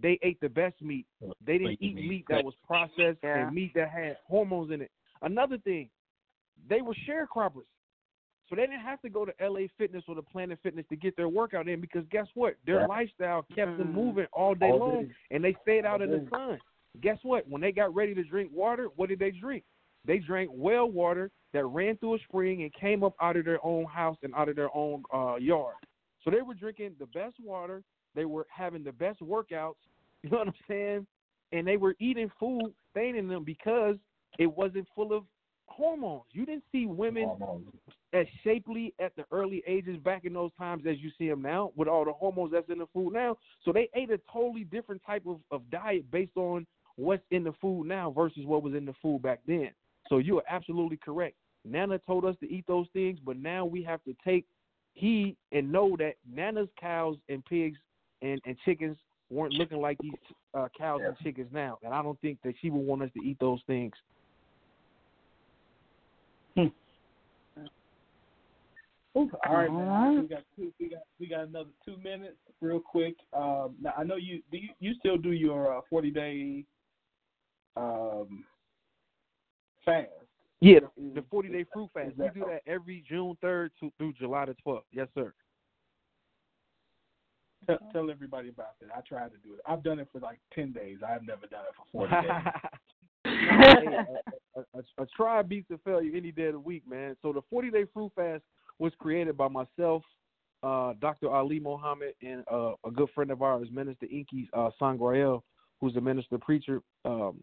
They ate the best meat. They didn't eat meat that was processed Yeah. and meat that had hormones in it. Another thing, they were sharecroppers. So they didn't have to go to LA Fitness or the Planet Fitness to get their workout in because guess what? Their Yeah. lifestyle kept them Mhm. moving all day All long day. and they stayed out All in the sun. Guess what? When they got ready to drink water, what did they drink? They drank well water that ran through a spring and came up out of their own house and out of their own uh, yard. So they were drinking the best water. They were having the best workouts. You know what I'm saying? And they were eating food, staining them because it wasn't full of hormones. You didn't see women as shapely at the early ages back in those times as you see them now with all the hormones that's in the food now. So they ate a totally different type of, of diet based on what's in the food now versus what was in the food back then. So you are absolutely correct. Nana told us to eat those things, but now we have to take heed and know that Nana's cows and pigs and, and chickens weren't looking like these uh, cows and chickens now. And I don't think that she would want us to eat those things. Ooh, all right, man. We got two, we got we got another two minutes, real quick. Um, now I know you do. You, you still do your uh, forty day um, fast. Yeah, the, the 40 day fruit fast. is We do that every June 3rd to, through July the 12th. Yes, sir. Tell, tell everybody about that. I tried to do it. I've done it for like ten days. I've never done it for forty days. <laughs> Hey, a, a, a, a try beats a failure any day of the week, man. So the 40 day fruit fast was created by myself, uh, Dr. Ali Mohammed, and uh, a good friend of ours, Minister Inky uh, Sangrael, who's a minister preacher um,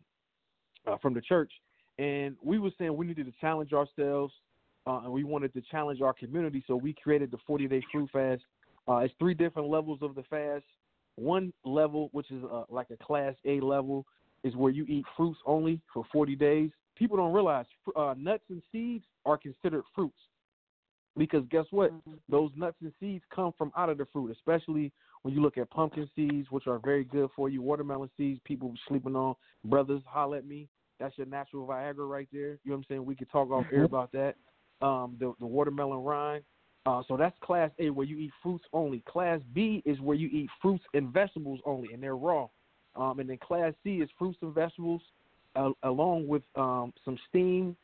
uh, from the church. And we were saying we needed to challenge ourselves, uh, and we wanted to challenge our community. So we created the 40 day fruit fast. Uh, it's three different levels of the fast. One level, which is uh, like a class A level, is where you eat fruits only for 40 days. People don't realize uh, nuts and seeds are considered fruits because guess what? Those nuts and seeds come from out of the fruit, especially when you look at pumpkin seeds, which are very good for you. Watermelon seeds, people sleeping on. Brothers, holler at me. That's your natural Viagra right there. You know what I'm saying? We could talk off air about that. Um, the, the watermelon rind. Uh, so that's class A where you eat fruits only. Class B is where you eat fruits and vegetables only, and they're raw. Um, and then class C is fruits and vegetables, uh, along with um, some steamed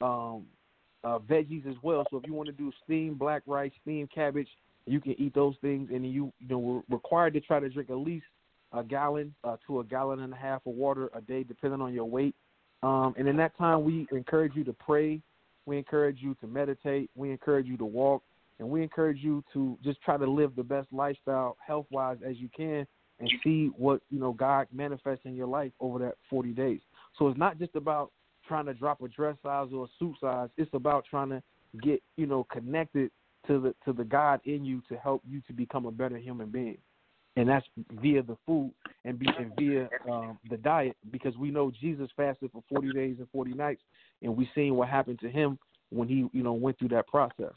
um, uh, veggies as well. So if you want to do steamed black rice, steamed cabbage, you can eat those things, and you you know we're required to try to drink at least a gallon uh, to a gallon and a half of water a day, depending on your weight. Um, and in that time, we encourage you to pray. We encourage you to meditate. We encourage you to walk, and we encourage you to just try to live the best lifestyle, health wise, as you can, and see what you know God manifests in your life over that 40 days. So it's not just about trying to drop a dress size or a suit size. It's about trying to get you know connected to the to the God in you to help you to become a better human being, and that's via the food. and be and via um, the diet because we know Jesus fasted for 40 days and 40 nights, and we've seen what happened to him when he you know went through that process.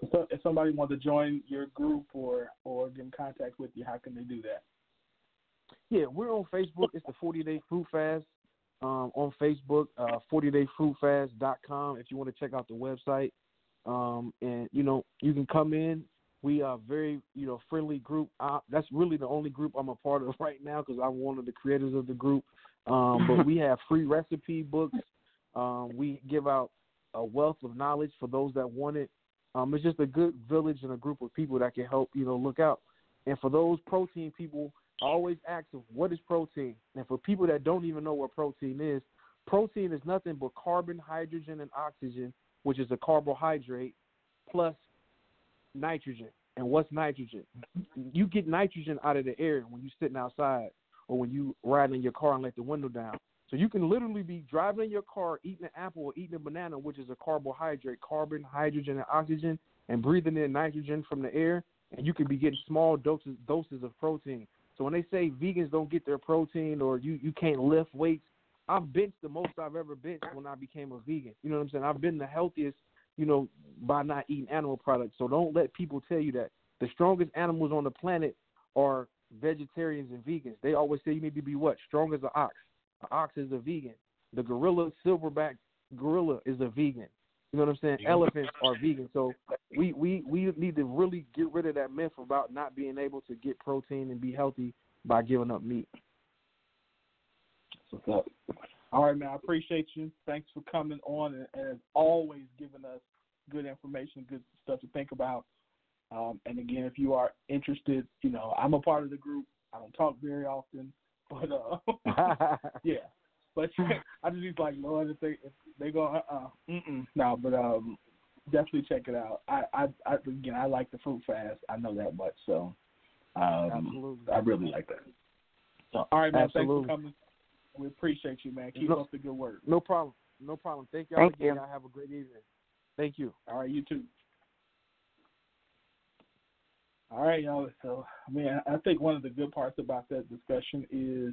So, so if somebody wants to join your group or or get in contact with you, how can they do that? Yeah, we're on Facebook. It's the 40 Day Fruit Fast um, on Facebook, uh, 40dayfruitfast.com if you want to check out the website. Um, and, you know, you can come in. We are very, you know, friendly group. Uh, that's really the only group I'm a part of <laughs> right now because I'm one of the creators of the group. Um, but we <laughs> have free recipe books. Um, we give out a wealth of knowledge for those that want it. Um, it's just a good village and a group of people that can help, you know, look out. And for those protein people, I always ask them, what is protein? And for people that don't even know what protein is, protein is nothing but carbon, hydrogen, and oxygen, which is a carbohydrate, plus nitrogen. And what's nitrogen? You get nitrogen out of the air when you're sitting outside or when you riding in your car and let the window down. So you can literally be driving in your car, eating an apple or eating a banana, which is a carbohydrate, carbon, hydrogen, and oxygen, and breathing in nitrogen from the air, and you can be getting small doses doses of protein. So when they say vegans don't get their protein or you you can't lift weights, I've benched the most I've ever benched when I became a vegan. You know what I'm saying? I've been the healthiest, you know, by not eating animal products. So don't let people tell you that the strongest animals on the planet are vegetarians and vegans. They always say you need to be what? Strong as an ox. An ox is a vegan. The gorilla, silverback gorilla, is a vegan. You know what I'm saying? Elephants are vegan. So we, we, we need to really get rid of that myth about not being able to get protein and be healthy by giving up meat. What's up? All right, man. I appreciate you. Thanks for coming on and, and as always giving us good information, good stuff to think about. Um, and again, if you are interested, you know, I'm a part of the group. I don't talk very often, <laughs> but uh, <laughs> yeah. But <laughs> I just be like, Lord, if they if they go, uh, uh mm no. But um, definitely check it out. I, I, I again, I like the fruit fast. I know that much, so um, Absolutely. I really like that. So, all right, man. Absolutely. Thanks for coming. We appreciate you, man. Keep No- up the good work. No problem. No problem. Thank y'all Thank again. you. Y'all have a great evening. Thank you. All right, you too. All right, y'all. So, I mean, I think one of the good parts about that discussion is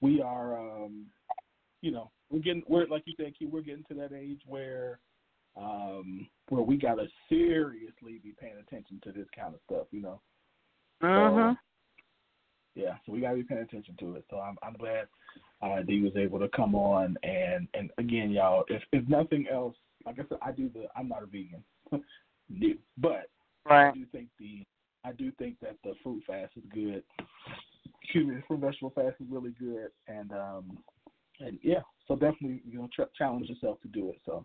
we are, um, you know, we're getting, we're like you said, Key, we're getting to that age where, um, where we gotta seriously be paying attention to this kind of stuff, you know. Mhm. Yeah, so we gotta be paying attention to it. So I'm I'm glad uh, D was able to come on and and again, y'all, if if nothing else, like I said, I do the I'm not a vegan, <laughs> new, but I do think the I do think that the fruit fast is good. Excuse me, the fruit vegetable fast is really good, and um and yeah, so definitely you know ch- challenge yourself to do it. So.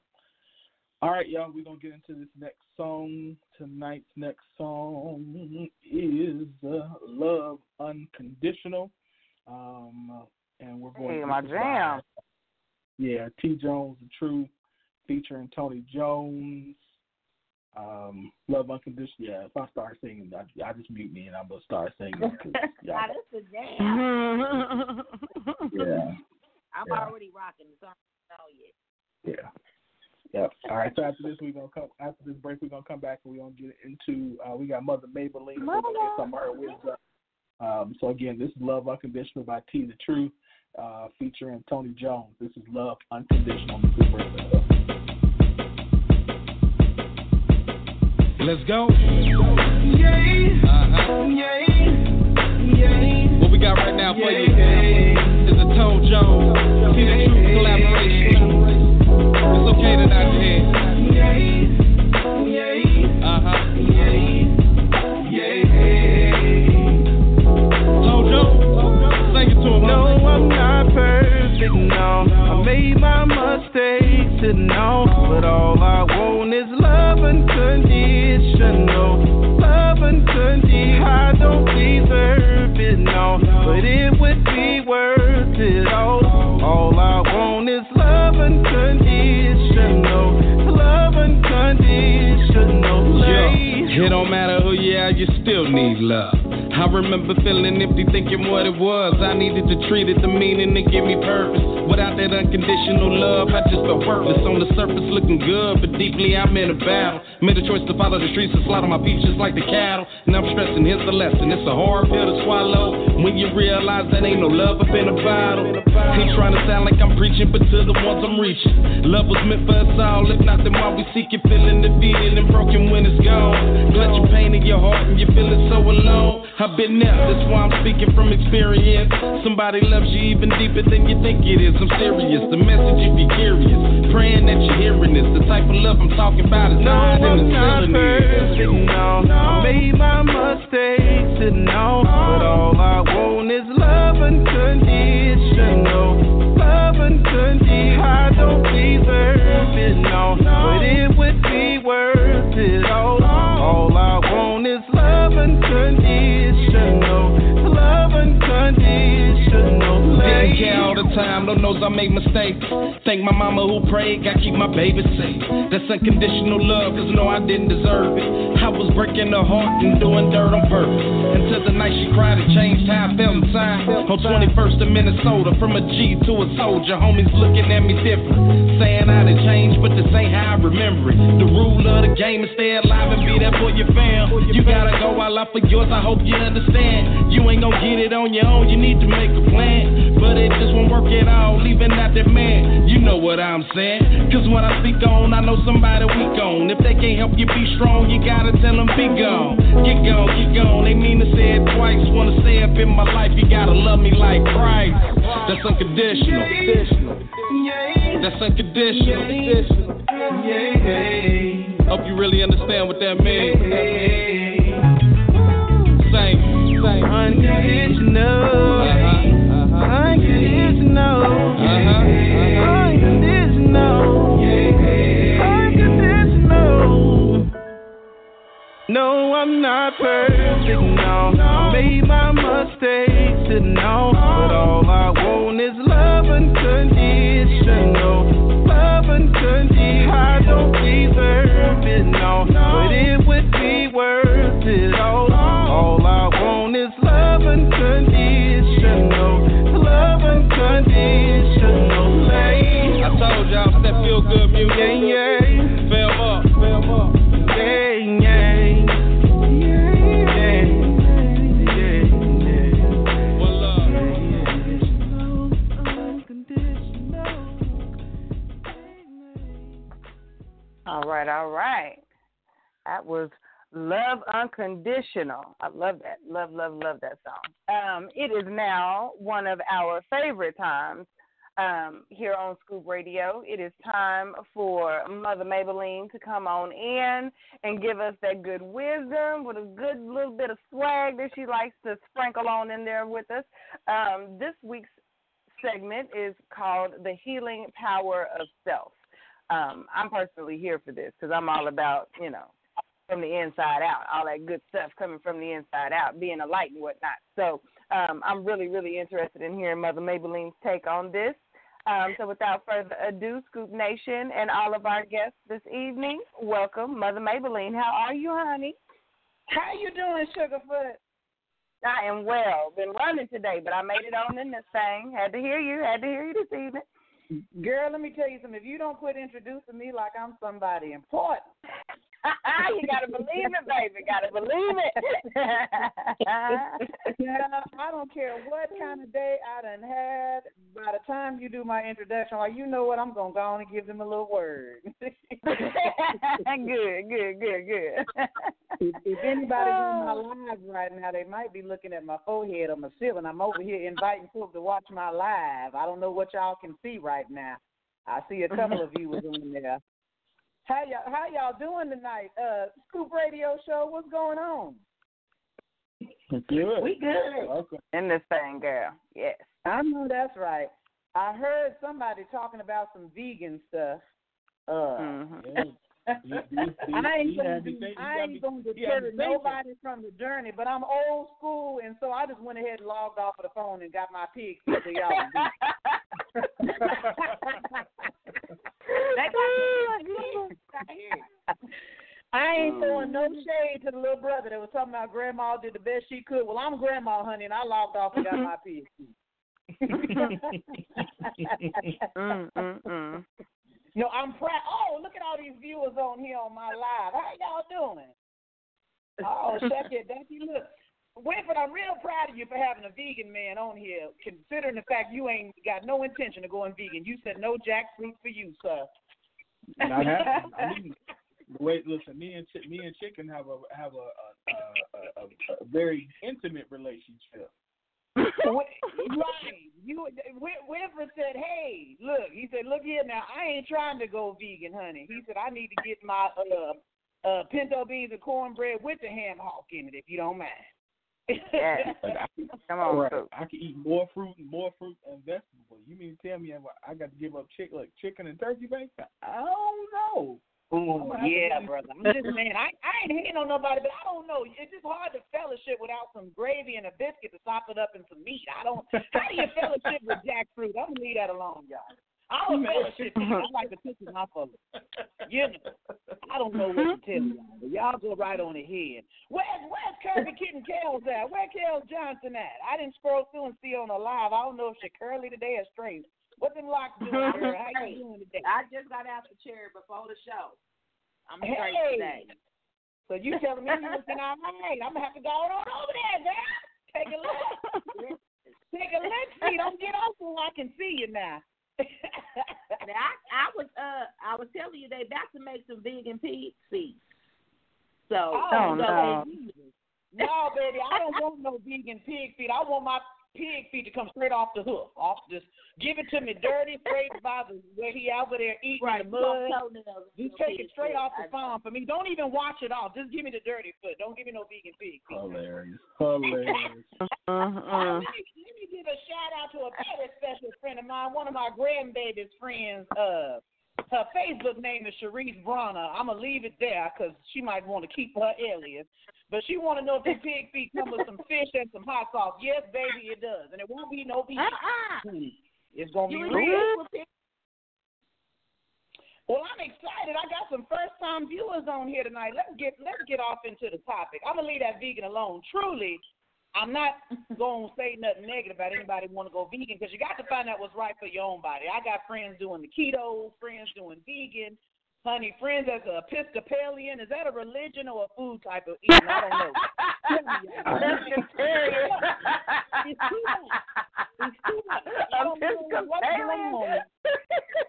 All right, y'all, we're gonna get into this next song. Tonight's next song is uh, "Love Unconditional," um, and we're going. Hey, to my jam. Yeah, T. Jones, the Truth, featuring Tony Jones. Um, "Love Unconditional." Yeah, if I start singing, I, I just mute me and I'm gonna start singing. 'cause, <laughs> now yeah, this is jam. yeah, I'm Yeah. already rocking the song. Oh yeah. yeah. Yep. All right. So after this, we're gonna come. After this break, we're gonna come back and we're gonna get into. Uh, we got Mother Mabel Lean. so We're gonna get some of her wisdom. Um, so again, this is Love Unconditional by T the Truth, uh, featuring Tony Jones. This is Love Unconditional on the Scoop Radio. Let's go. Uh-huh. What we got right now for you is a Tone Jones, T the Truth collaboration. made my mistakes and but all I want is love. Love. I don't deserve it, no, but it would be worth it all. All I want is love It don't matter who you are, you still need love remember feeling empty, thinking what it was. I needed to treat it, the meaning to give me purpose. Without that unconditional love, I just felt worthless. On the surface, looking good, but deeply I'm in a battle. Made a choice to follow the streets and slaughter my peeps just like the cattle. And I'm stressing, here's the lesson. It's a hard pill to swallow when you realize that ain't no love up in a bottle. Ain't trying to sound like I'm preaching, but to the ones I'm reaching. Love was meant for us all. If not, then why we seek it, feeling defeated and broken when it's gone. Clutch your pain in your heart and you're feeling so alone. I've been there, that's why I'm speaking from experience. Somebody loves you even deeper than you think it is. I'm serious. The message, if you're curious, praying that you're hearing this. The type of love I'm talking about is not in the I'm not perfect, no. I made my mistakes and know, but all I want is love unconditional. Love unconditional. I don't deserve it, no, but it would be worth it all. All I want is love unconditional. Love unconditional. Didn't care all the time, Lord knows I make mistakes. Thank my mama who prayed, God keep my baby safe. That's unconditional love, cause no, I didn't deserve it. I was breaking her heart and doing dirt on purpose. Until the night she cried, it changed how I felt inside. On 21st in Minnesota, from a G to a soldier, homies looking at me different. Saying I done changed, but this ain't how I remember it. The rule of the game is stay alive and be there for your fam. You gotta go all out for yours, I hope you understand. You ain't gonna get it on your own, you need to make a plan. But it just won't work at all, leaving out that man. You know what I'm saying? Cause when I speak on, I know somebody weak on. If they can't help you be strong, you gotta tell them be gone. Get gone, get gone. They mean to say it twice. Wanna say up in my life, you gotta love me like Christ. That's unconditional. That's unconditional. Hope you really understand what that means. Unconditional. Unconditional. Unconditional. Unconditional. No, I'm not perfect, no. I made my mistakes But all I want is love unconditional. Love unconditional. I don't deserve it, no. But it would be worth it all. All I want is love unconditional. Love unconditional. I told y'all that feel good music. Yeah, yeah. Right, all right. That was Love Unconditional. I love that. Love, love, love that song. Um, it is now one of our favorite times um, here on Scoop Radio. It is time for Mother Mabel Lean to come on in and give us that good wisdom with a good little bit of swag that she likes to sprinkle on in there with us. Um, this week's segment is called The Healing Power of Self. Um, I'm personally here for this because I'm all about, you know, from the inside out, all that good stuff coming from the inside out, being a light and whatnot. So um, I'm really, really interested in hearing Mother Mabel Lean's take on this. Um, so without further ado, Scoop Nation and all of our guests this evening, welcome Mother Mabel Lean. How are you, honey? How you doing, Sugarfoot? I am well. Been running today, but I made it on in this thing. Had to hear you. Had to hear you this evening. Girl, let me tell you something. If you don't quit introducing me like I'm somebody important, <laughs> you gotta believe it, baby. Gotta believe it. <laughs> yeah, I don't care what kind of day I done had. By the time you do my introduction, like you know what, I'm gonna go on and give them a little word. <laughs> good, good, good, good. if, if anybody's on my oh. live right now, they might be looking at my forehead on my ceiling. I'm over here inviting folks to watch my live. I don't know what y'all can see right now. I see a couple of viewers <laughs> on there. How y'all how y'all doing tonight? Uh Scoop Radio Show, what's going on? Good. We good. Okay. In this thing, girl. Yes. I know that's right. I heard somebody talking about some vegan stuff. Uh Mm-hmm. I ain't gonna, do, I ain't gonna deter nobody from the journey, but I'm old school, and so I just went ahead and logged off of the phone and got my pig so y'all I ain't throwing no shade to the little brother that was talking about grandma did the best she could. Well, I'm grandma, honey, and I logged off and got my <laughs> PhD. mm, mm, mm. No, I'm proud. Oh, look at all these viewers on here on my live. How y'all doing? Oh, check it, Becky. Look, Winfred, I'm real proud of you for having a vegan man on here. Considering the fact you ain't got no intention of going vegan, you said no jackfruit for you, sir. Not happening. I mean, <laughs> wait, listen. Me and Chi- me and Chicken have a have a a, a, a, a very intimate relationship. <laughs> right. You Win- Winfred said, "Hey, look." He said, "Look here now. I ain't trying to go vegan, honey." He said, "I need to get my uh uh pinto beans and cornbread with the ham hock in it, if you don't mind." Yeah. Like, I can, Come on, right, I can eat more fruit and more fruit and vegetables. You mean to tell me I got to give up chick like chicken and turkey bacon? I don't know. Ooh, I'm gonna have to yeah, brother. I'm just <laughs> saying, I I ain't hating on nobody, but I don't know. It's just hard to fellowship without some gravy and a biscuit to sop it up and some meat. I don't. How do you fellowship with jackfruit? I'm gonna leave that alone, y'all. I don't fellowship. I like the cookies off of it. You know, I don't know what to tell y'all, but y'all go right on ahead. Where's Where's Kirby and Kellz at? Where Kellz Johnson at? I didn't scroll through and see on the live. I don't know if she curly today or straight. What them Lock doing, girl? How you <laughs> doing today? I just got out the chair before the show. I'm straight Hey. today. So you telling me you're looking all right? I'm gonna have to go on over there, girl. Take a look. <laughs> Take a look. See, don't get off so I can see you now. <laughs> Now, I, I was uh I was telling you they about to make some vegan pig feet. So Oh, so no. no, baby, I don't want no vegan pig feet. I want my pig feet to come straight off the hoof. Off just give it to me dirty, straight by the where he over there eating right, the mud. toenails, Just take it straight off the farm for me. Don't even wash it off. Just give me the dirty foot. Don't give me no vegan pig feet. Hilarious. Hilarious. Oh, <laughs> Uh-uh. let, me, let me give a shout out to a very special friend of mine, one of my grandbaby's friends. Uh, her Facebook name is Sharice Bronner. I'm gonna leave it there because she might want to keep her alias. But she want to know if the <laughs> pig feet come with some fish and some hot sauce. Yes, baby, it does, and it won't be no beef. Uh-uh. Hmm. It's gonna be You real. fish with pig- Well, I'm excited. I got some first time viewers on here tonight. Let's get let's get off into the topic. I'm gonna leave that vegan alone. Truly, I'm not <laughs> gonna say nothing negative about anybody want to go vegan because you got to find out what's right for your own body. I got friends doing the keto, friends doing vegan. Honey, friends as an Episcopalian, is that a religion or a food type of eating? I don't know. <laughs> Y'all. It's too much. It's too much. I don't know what's going on.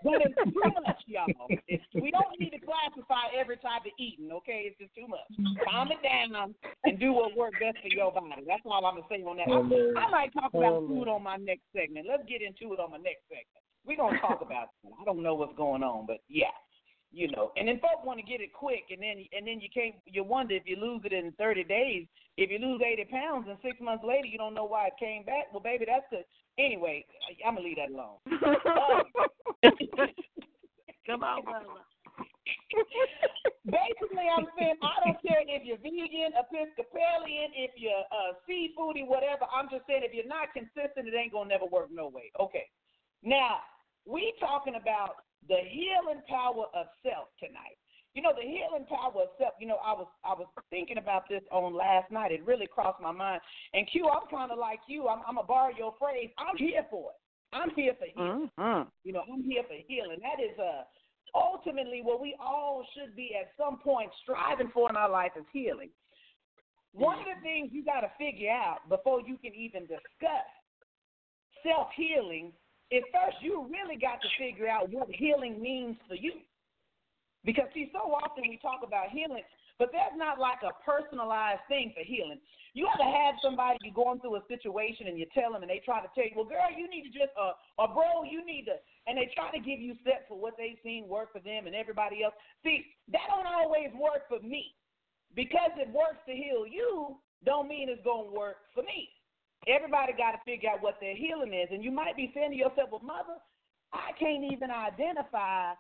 But it's too much, y'all. It's, we don't need to classify every type of eating, okay? It's just too much. Calm it down and do what works best for your body. That's all I'm going to say on that. Hilarious. I, I might talk about Hilarious. food on my next segment. Let's get into it on my next segment. We're going to talk about it. I don't know what's going on, but yeah. You know, and then folks want to get it quick, and then and then you can't. You wonder if you lose it in 30 days. If you lose 80 pounds, and six months later you don't know why it came back. Well, baby, that's the anyway. I'm gonna leave that alone. <laughs> Come on, brother. <laughs> Basically, I'm saying I don't care if you're vegan, Episcopalian, if you're uh, seafoody, whatever. I'm just saying if you're not consistent, it ain't gonna never work no way. Okay. Now we talking about the healing power of self tonight. You know the healing power of self. You know I was I was thinking about this on last night. It really crossed my mind. And Q, I'm kind of like you. I'm, I'm gonna borrow your phrase. I'm here for it. I'm here for healing. Mm-hmm. You know, I'm here for healing. That is uh, ultimately what we all should be at some point striving for in our life is healing. One of the things you got to figure out before you can even discuss self healing is first you really got to figure out what healing means for you. Because, see, so often we talk about healing, but there's not like a personalized thing for healing. You ever have somebody you're going through a situation and you tell them and they try to tell you, well, girl, you need to just, uh, or bro, you need to, and they try to give you steps for what they've seen work for them and everybody else. See, that don't always work for me. Because it works to heal you, don't mean it's going to work for me. Everybody got to figure out what their healing is. And you might be saying to yourself, well, mother, I can't even identify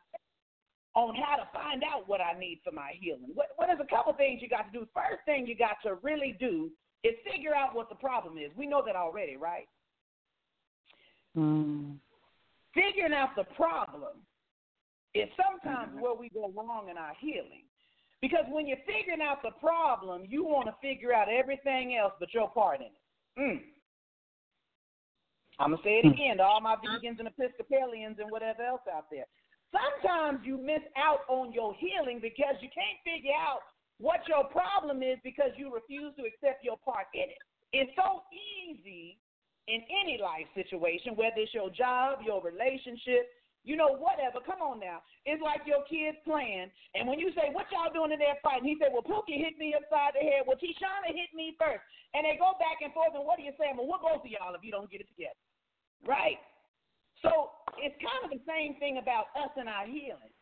on how to find out what I need for my healing. What, what is a couple things you got to do? First thing you got to really do is figure out what the problem is. We know that already, right? Mm. Figuring out the problem is sometimes where we go wrong in our healing. Because when you're figuring out the problem, you want to figure out everything else but your part in it. Mm. I'm going to say it again to all my vegans and Episcopalians and whatever else out there. Sometimes you miss out on your healing because you can't figure out what your problem is because you refuse to accept your part in it. It's so easy in any life situation, whether it's your job, your relationship, you know, whatever. Come on now. It's like your kids playing, and when you say, What y'all doing in there fighting? He said, Well, Pookie hit me upside the head. Well, Tishana hit me first. And they go back and forth, and what are you saying? Well, what both of y'all if you don't get it together? Right? So it's kind of the same thing about us and our healing.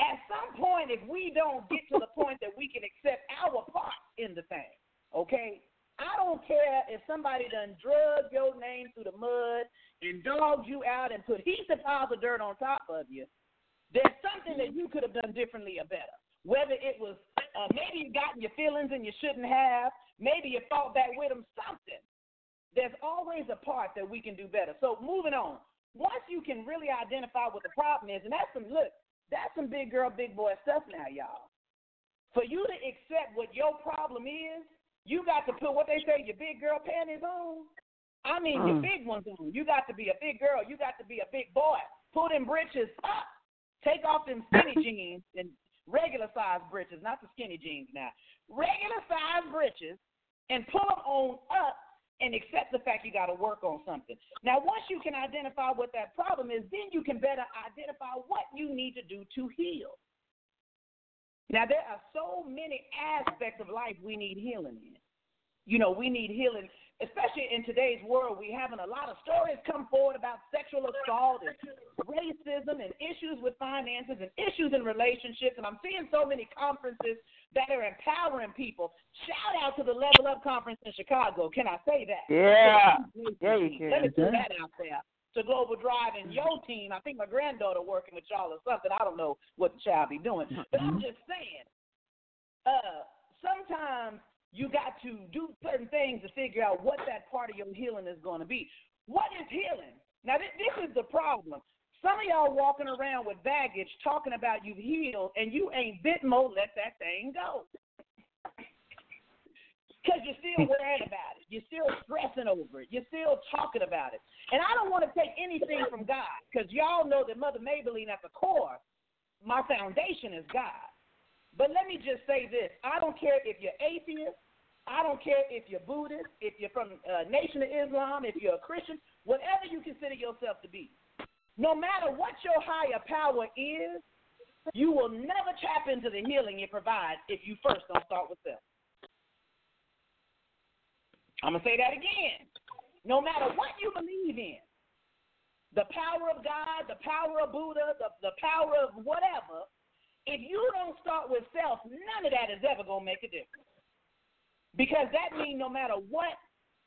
At some point, if we don't get to the point that we can accept our part in the thing, okay? I don't care if somebody done drug your name through the mud and dogged you out and put heaps of piles of dirt on top of you. There's something that you could have done differently or better. Whether it was uh, maybe you got in your feelings and you shouldn't have, maybe you fought back with them, something. There's always a part that we can do better. So moving on. Once you can really identify what the problem is, and that's some look, that's some big girl, big boy stuff now, y'all. For you to accept what your problem is, you got to put what they say, your big girl panties on. I mean, your Mm. big ones on. You got to be a big girl. You got to be a big boy. Pull them britches up. Take off them skinny <laughs> jeans and regular size britches, not the skinny jeans now. Regular size britches and pull them on up and accept the fact you got to work on something. Now, once you can identify what that problem is, then you can better identify what you need to do to heal. Now, there are so many aspects of life we need healing in. You know, we need healing, especially in today's world. We're having a lot of stories come forward about sexual assault and racism and issues with finances and issues in relationships. And I'm seeing so many conferences that are empowering people. Shout out to the Level Up Conference in Chicago. Can I say that? Yeah. Yeah, you can. Let me put that out there. To Global Drive and your team. I think my granddaughter working with y'all or something. I don't know what the child be doing. But I'm just saying, uh, sometimes you got to do certain things to figure out what that part of your healing is going to be. What is healing? Now, this, this is the problem. Some of y'all walking around with baggage talking about you've healed and you ain't bit more let that thing go. Because you're still worried about it. You're still stressing over it. You're still talking about it. And I don't want to take anything from God because y'all know that Mother Mabel Lean at the core, my foundation is God. But let me just say this I don't care if you're atheist, I don't care if you're Buddhist, if you're from uh, Nation of Islam, if you're a Christian, whatever you consider yourself to be. No matter what your higher power is, you will never tap into the healing it provides if you first don't start with self. I'm going to say that again. No matter what you believe in, the power of God, the power of Buddha, the, the power of whatever, if you don't start with self, none of that is ever going to make a difference. Because that means no matter what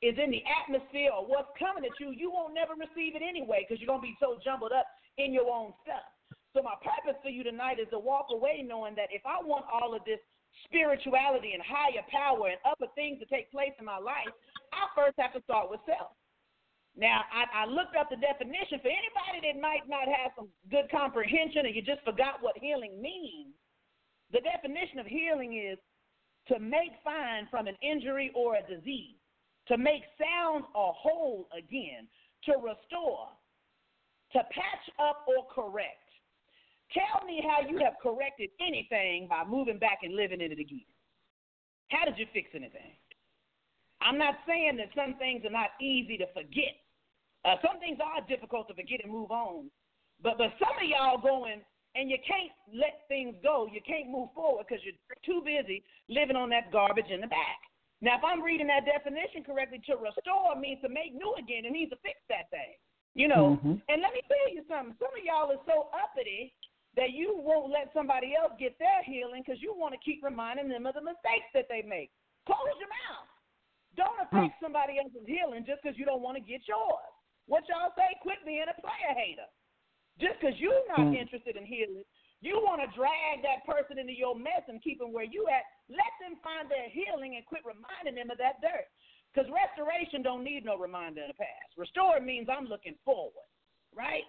is in the atmosphere or what's coming at you, you won't never receive it anyway because you're going to be so jumbled up in your own stuff. So, my purpose for you tonight is to walk away knowing that if I want all of this spirituality and higher power and other things to take place in my life, I first have to start with self. Now, I, I looked up the definition for anybody that might not have some good comprehension or you just forgot what healing means. The definition of healing is to make fine from an injury or a disease, to make sound or whole again, to restore, to patch up or correct. Tell me how you have corrected anything by moving back and living in it again. How did you fix anything? I'm not saying that some things are not easy to forget. Uh, some things are difficult to forget and move on. But but some of y'all going and you can't let things go. You can't move forward because you're too busy living on that garbage in the back. Now, if I'm reading that definition correctly, to restore means to make new again. It means to fix that thing. You know. Mhm. And let me tell you something. Some of y'all are so uppity that you won't let somebody else get their healing because you want to keep reminding them of the mistakes that they make. Close your mouth. Don't affect somebody else's healing just because you don't want to get yours. What y'all say? Quit being a player hater. Just because you're not Mm. interested in healing, you want to drag that person into your mess and keep them where you at. Let them find their healing and quit reminding them of that dirt. Because restoration don't need no reminder of the past. Restore means I'm looking forward, right?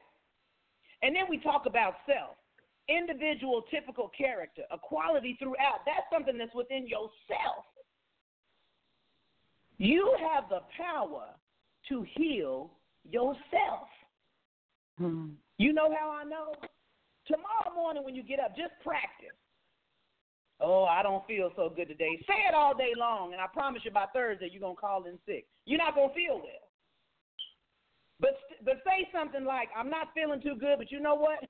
And then we talk about self. Individual, typical character, a quality throughout. That's something that's within yourself. You have the power to heal yourself. Hmm. You know how I know? Tomorrow morning when you get up, just practice. Oh, I don't feel so good today. Say it all day long, and I promise you by Thursday you're gonna call in sick. You're not gonna feel well. But but say something like, "I'm not feeling too good, but you know what?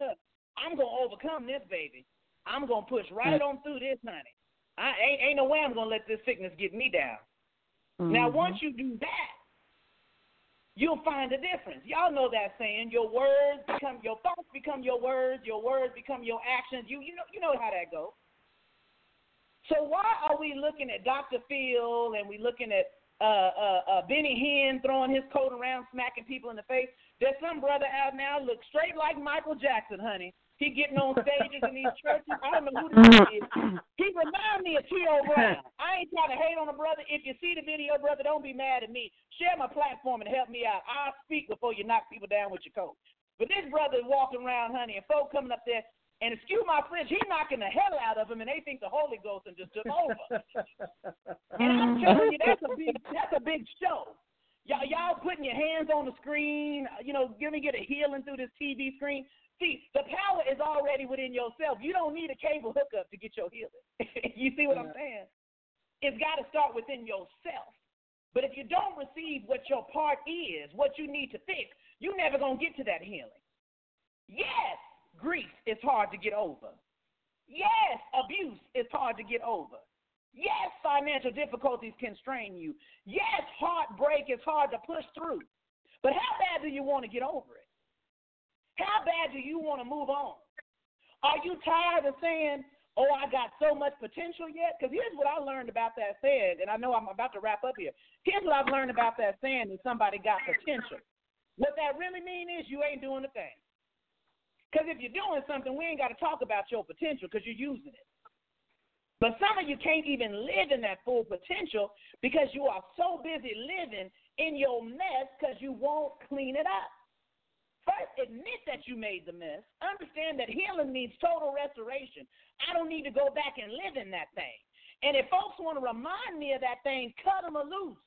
I'm gonna overcome this, baby. I'm gonna push right on through this, honey. I ain't ain't no way I'm gonna let this sickness get me down. Now, Mhm. once you do that, you'll find a difference. Y'all know that saying: your words become your thoughts become your words, your words become your actions. You you know you know how that goes. So why are we looking at Dr. Phil and we looking at uh, uh, uh, Benny Hinn throwing his coat around, smacking people in the face? There's some brother out now look straight like Michael Jackson, honey. He getting on stages in these churches. I don't know who this mm. is. He remind me of T.O. Brown. I ain't trying to hate on a brother. If you see the video, brother, don't be mad at me. Share my platform and help me out. I'll speak before you knock people down with your coat. But this brother is walking around, honey, and folk coming up there, and excuse my French, he knocking the hell out of him, and they think the Holy Ghost and just took over. <laughs> And I'm telling you, that's a big that's a big show. Y'all y'all putting your hands on the screen, you know, gonna get a healing through this TV screen. See, the power is already within yourself. You don't need a cable hookup to get your healing. <laughs> you see what I'm saying? It's got to start within yourself. But if you don't receive what your part is, what you need to fix, you're never gonna get to that healing. Yes, grief is hard to get over. Yes, abuse is hard to get over. Yes, financial difficulties can strain you. Yes, heartbreak is hard to push through. But how bad do you want to get over it? How bad do you want to move on? Are you tired of saying, Oh, I got so much potential yet? Because here's what I learned about that saying, and I know I'm about to wrap up here. Here's what I've learned about that saying that somebody got potential. What that really mean is you ain't doing a thing. Because if you're doing something, we ain't got to talk about your potential because you're using it. But some of you can't even live in that full potential because you are so busy living in your mess because you won't clean it up. First, admit that you made the mess. Understand that healing means total restoration. I don't need to go back and live in that thing. And if folks want to remind me of that thing, cut them a loose.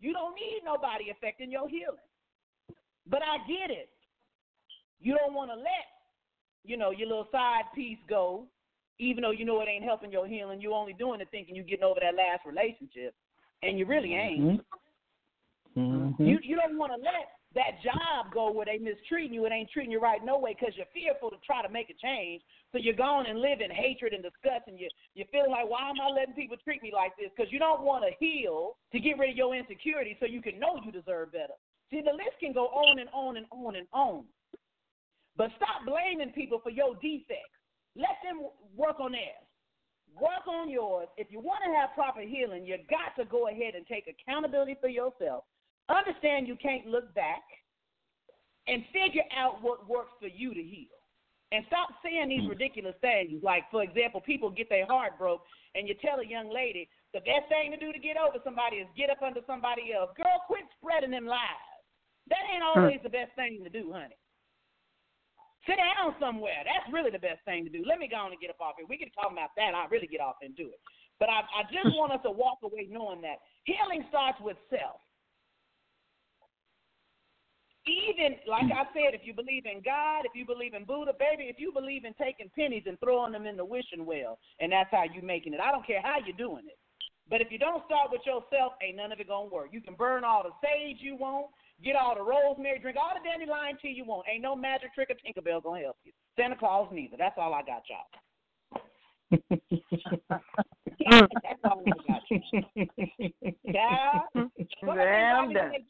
You don't need nobody affecting your healing. But I get it. You don't want to let, you know, your little side piece go, even though you know it ain't helping your healing. You're only doing it thinking you're getting over that last relationship, and you really ain't. Mm-hmm. You you don't want to let that job go where they mistreating you. It ain't treating you right no way because you're fearful to try to make a change. So you're going and live in hatred and disgust, and you you're feeling like, why am I letting people treat me like this? Because you don't want to heal to get rid of your insecurity, so you can know you deserve better. See, the list can go on and on and on and on. But stop blaming people for your defects. Let them work on theirs. Work on yours. If you want to have proper healing, you got to go ahead and take accountability for yourself. Understand you can't look back and figure out what works for you to heal. And stop saying these hmm. ridiculous things. Like, for example, people get their heart broke, and you tell a young lady the best thing to do to get over somebody is get up under somebody else. Girl, quit spreading them lies. That ain't hmm. always the best thing to do, honey. Sit down somewhere. That's really the best thing to do. Let me go on and get up off here. We can talk about that. I really get off and do it. But I, I just hmm. want us to walk away knowing that healing starts with self. Even like I said, if you believe in God, if you believe in Buddha, baby, if you believe in taking pennies and throwing them in the wishing well, and that's how you making it. I don't care how you're doing it. But if you don't start with yourself, ain't none of it gonna work. You can burn all the sage you want, get all the rosemary, drink all the dandelion tea you want. Ain't no magic trick or Tinkerbell gonna help you. Santa Claus neither. That's all I got, y'all. <laughs> I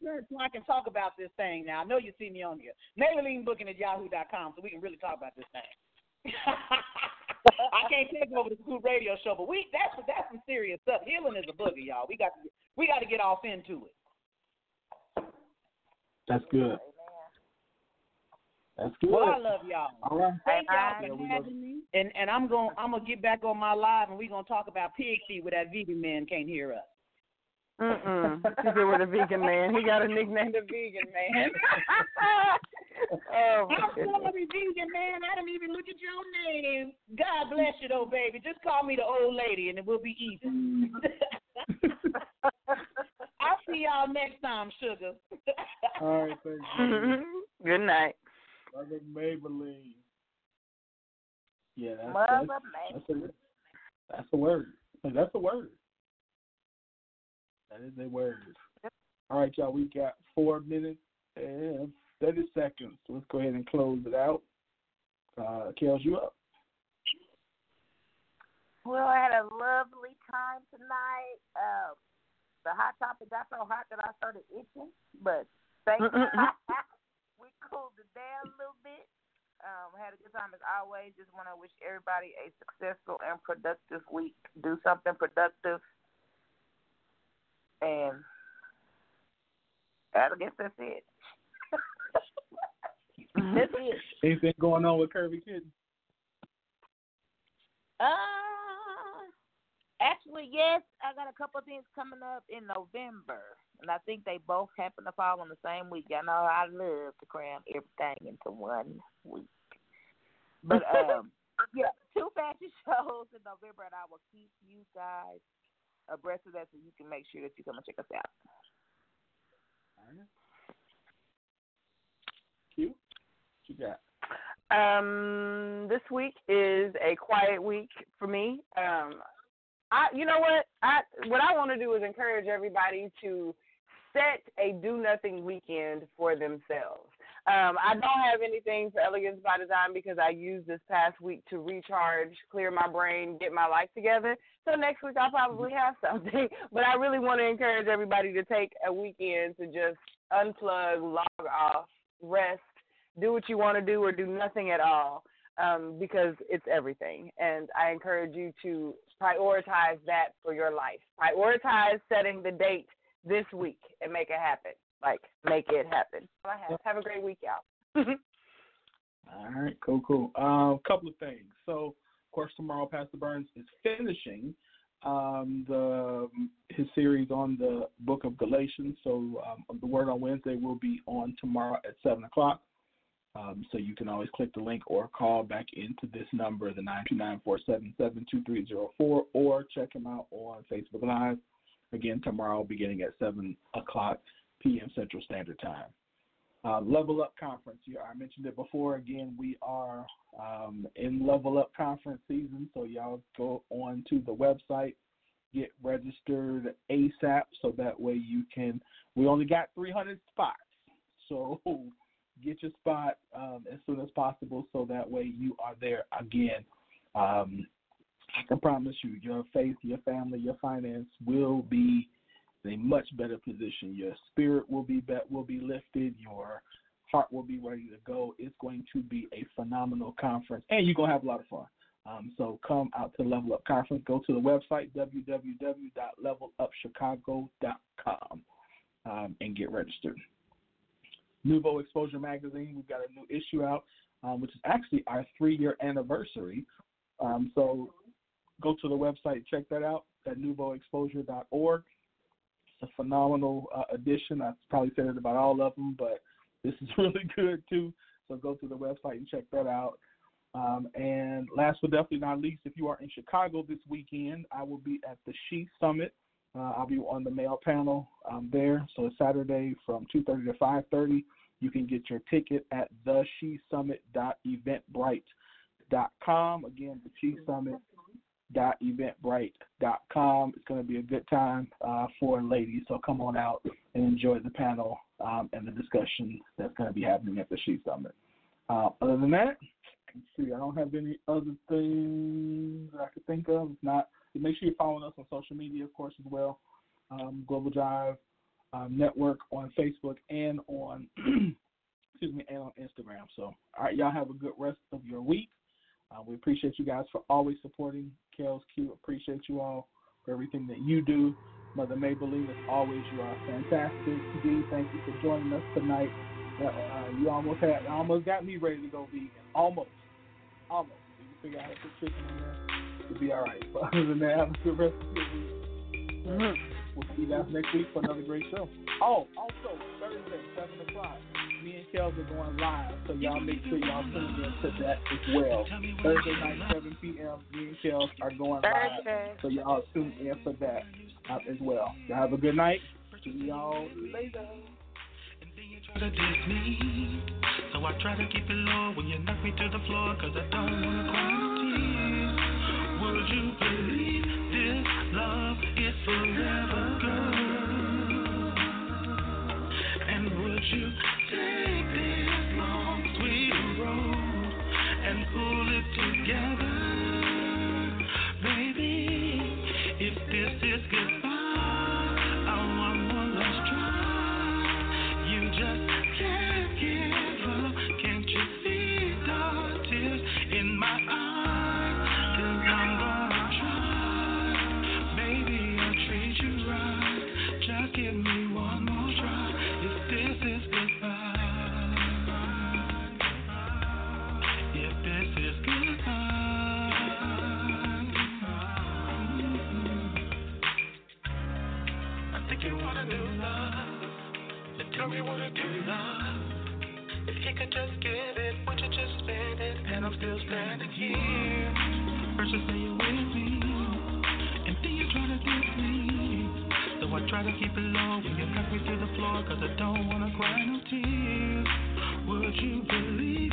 so I can talk about this thing now. I know you see me on here. Maybelline booking at yahoo.com so we can really talk about this thing. I can't take over the school radio show, but we that's that's some serious stuff. Healing is a booger, y'all. We got to we got to get off into it. That's good. That's good. Well, I love y'all. All right. Thank y'all for love having me. And and I'm going I'm gonna get back on my live and we're gonna talk about pig feet where that vegan man can't hear us. Mm-mm. She said with a vegan man. He got a nickname, the vegan man. <laughs> Oh, I'm sorry, vegan man. I didn't even look at your name. God bless you, though, baby. Just call me the old lady, and it will be easy. <laughs> I'll see y'all next time, sugar. All right, thank you. Mm-hmm. Good night. Mother Mabel Lean. Yeah, that's Mother that's, that's, a, that's a word. That's a word. That is a word. All right, y'all. We got four minutes and thirty seconds. Let's go ahead and close it out. Uh, Kellz, you up? Well, I had a lovely time tonight. Um, the hot topic got so hot that I started itching, but thank you. we cooled it down a little bit. Um, had a good time as always. Just want to wish everybody a successful and productive week. Do something productive, and I guess that's it. <laughs> that's it. Anything going on with Kirby Kitten? Uh, actually, yes. I got a couple of things coming up in November, and I think they both happen to fall on the same week. Y'all know I love to cram everything into one week. But <laughs> um, yeah, two fashion <laughs> shows in November, and I will keep you guys abreast of that so you can make sure that you come and check us out. Q, what you got? Um, this week is a quiet week for me. Um, I, you know what? I what I want to do is encourage everybody to set a do nothing weekend for themselves. Um, I don't have anything for Elegance by Design because I used this past week to recharge, clear my brain, get my life together. So next week I'll probably have <laughs> something. But I really want to encourage everybody to take a weekend to just unplug, log off, rest, do what you want to do or do nothing at all um, because it's everything. And I encourage you to prioritize that for your life. Prioritize setting the date this week and make it happen. Like, make it happen. I have. Have a great week, y'all. <laughs> All right, cool, cool. A uh, couple of things. So, of course, tomorrow Pastor Burns is finishing um, the his series on the Book of Galatians. So, um, the Word on Wednesday will be on tomorrow at seven o'clock. Um, so you can always click the link or call back into this number, the nine two nine four seven seven two three zero four, or check him out on Facebook Live. Again, tomorrow beginning at seven o'clock p.m. Central Standard Time. Uh, Level Up Conference. I mentioned it before. Again, we are um, in Level Up Conference season, so y'all go on to the website, get registered ASAP, so that way you can. We only got 300 spots, so <laughs> get your spot um, as soon as possible, so that way you are there again. Um, I can promise you, your faith, your family, your finance will be a much better position. Your spirit will be bet will be lifted. Your heart will be ready to go. It's going to be a phenomenal conference, and you're gonna have a lot of fun. Um, so come out to Level Up Conference. Go to the website www.levelupchicago.com um, and get registered. Nouveau Exposure Magazine. We've got a new issue out, um, which is actually our three-year anniversary. Um, so go to the website, check that out at nouveauexposure.org. A phenomenal uh, edition. I've probably said it about all of them, but <laughs> this is really good too. So go to the website and check that out. Um, and last but definitely not least, if you are in Chicago this weekend, I will be at the She Summit. Uh, I'll be on the male panel um, there. So it's Saturday from 2:30 to 5:30. You can get your ticket at theshesummit.eventbrite.com. Again, the She Summit eventbrite.com. It's going to be a good time uh, for ladies, so come on out and enjoy the panel um, and the discussion that's going to be happening at the She Summit. Uh, other than that, let's see, I don't have any other things that I could think of. If not, make sure you're following us on social media, of course, as well. Um, Global Drive um, Network on Facebook and on <clears throat> excuse me and on Instagram. So, all right, y'all have a good rest of your week. Uh, we appreciate you guys for always supporting Kellz Q. Appreciate you all for everything that you do. Mother Mabel Lean, as always, you are fantastic. D, thank you for joining us tonight. Uh, uh, you almost had, almost got me ready to go vegan. Almost, almost. You figure out how to put chicken in there, it'll be all right. <laughs> But other than that, have a good rest of your week. We'll see you guys next week for another great show. Oh, also Thursday, seven o'clock. Me and Kellz are going live, so y'all make sure y'all tune in to that as well. Thursday night, 7 p.m. Me and Kellz are going live, Thursday. so y'all tune in for that uh, as well. Y'all have a good night. See y'all later. try to diss me. So I try to keep it low when you knock me to the floor, cause I don't wanna cry tears. Would you believe this love is forever, you could just give it, would you just spend it? And I'm still standing here. First you say you're with me, and then you try to diss me. So I try to keep it low when you knock me to the floor, cause I don't wanna cry no tears. Would you believe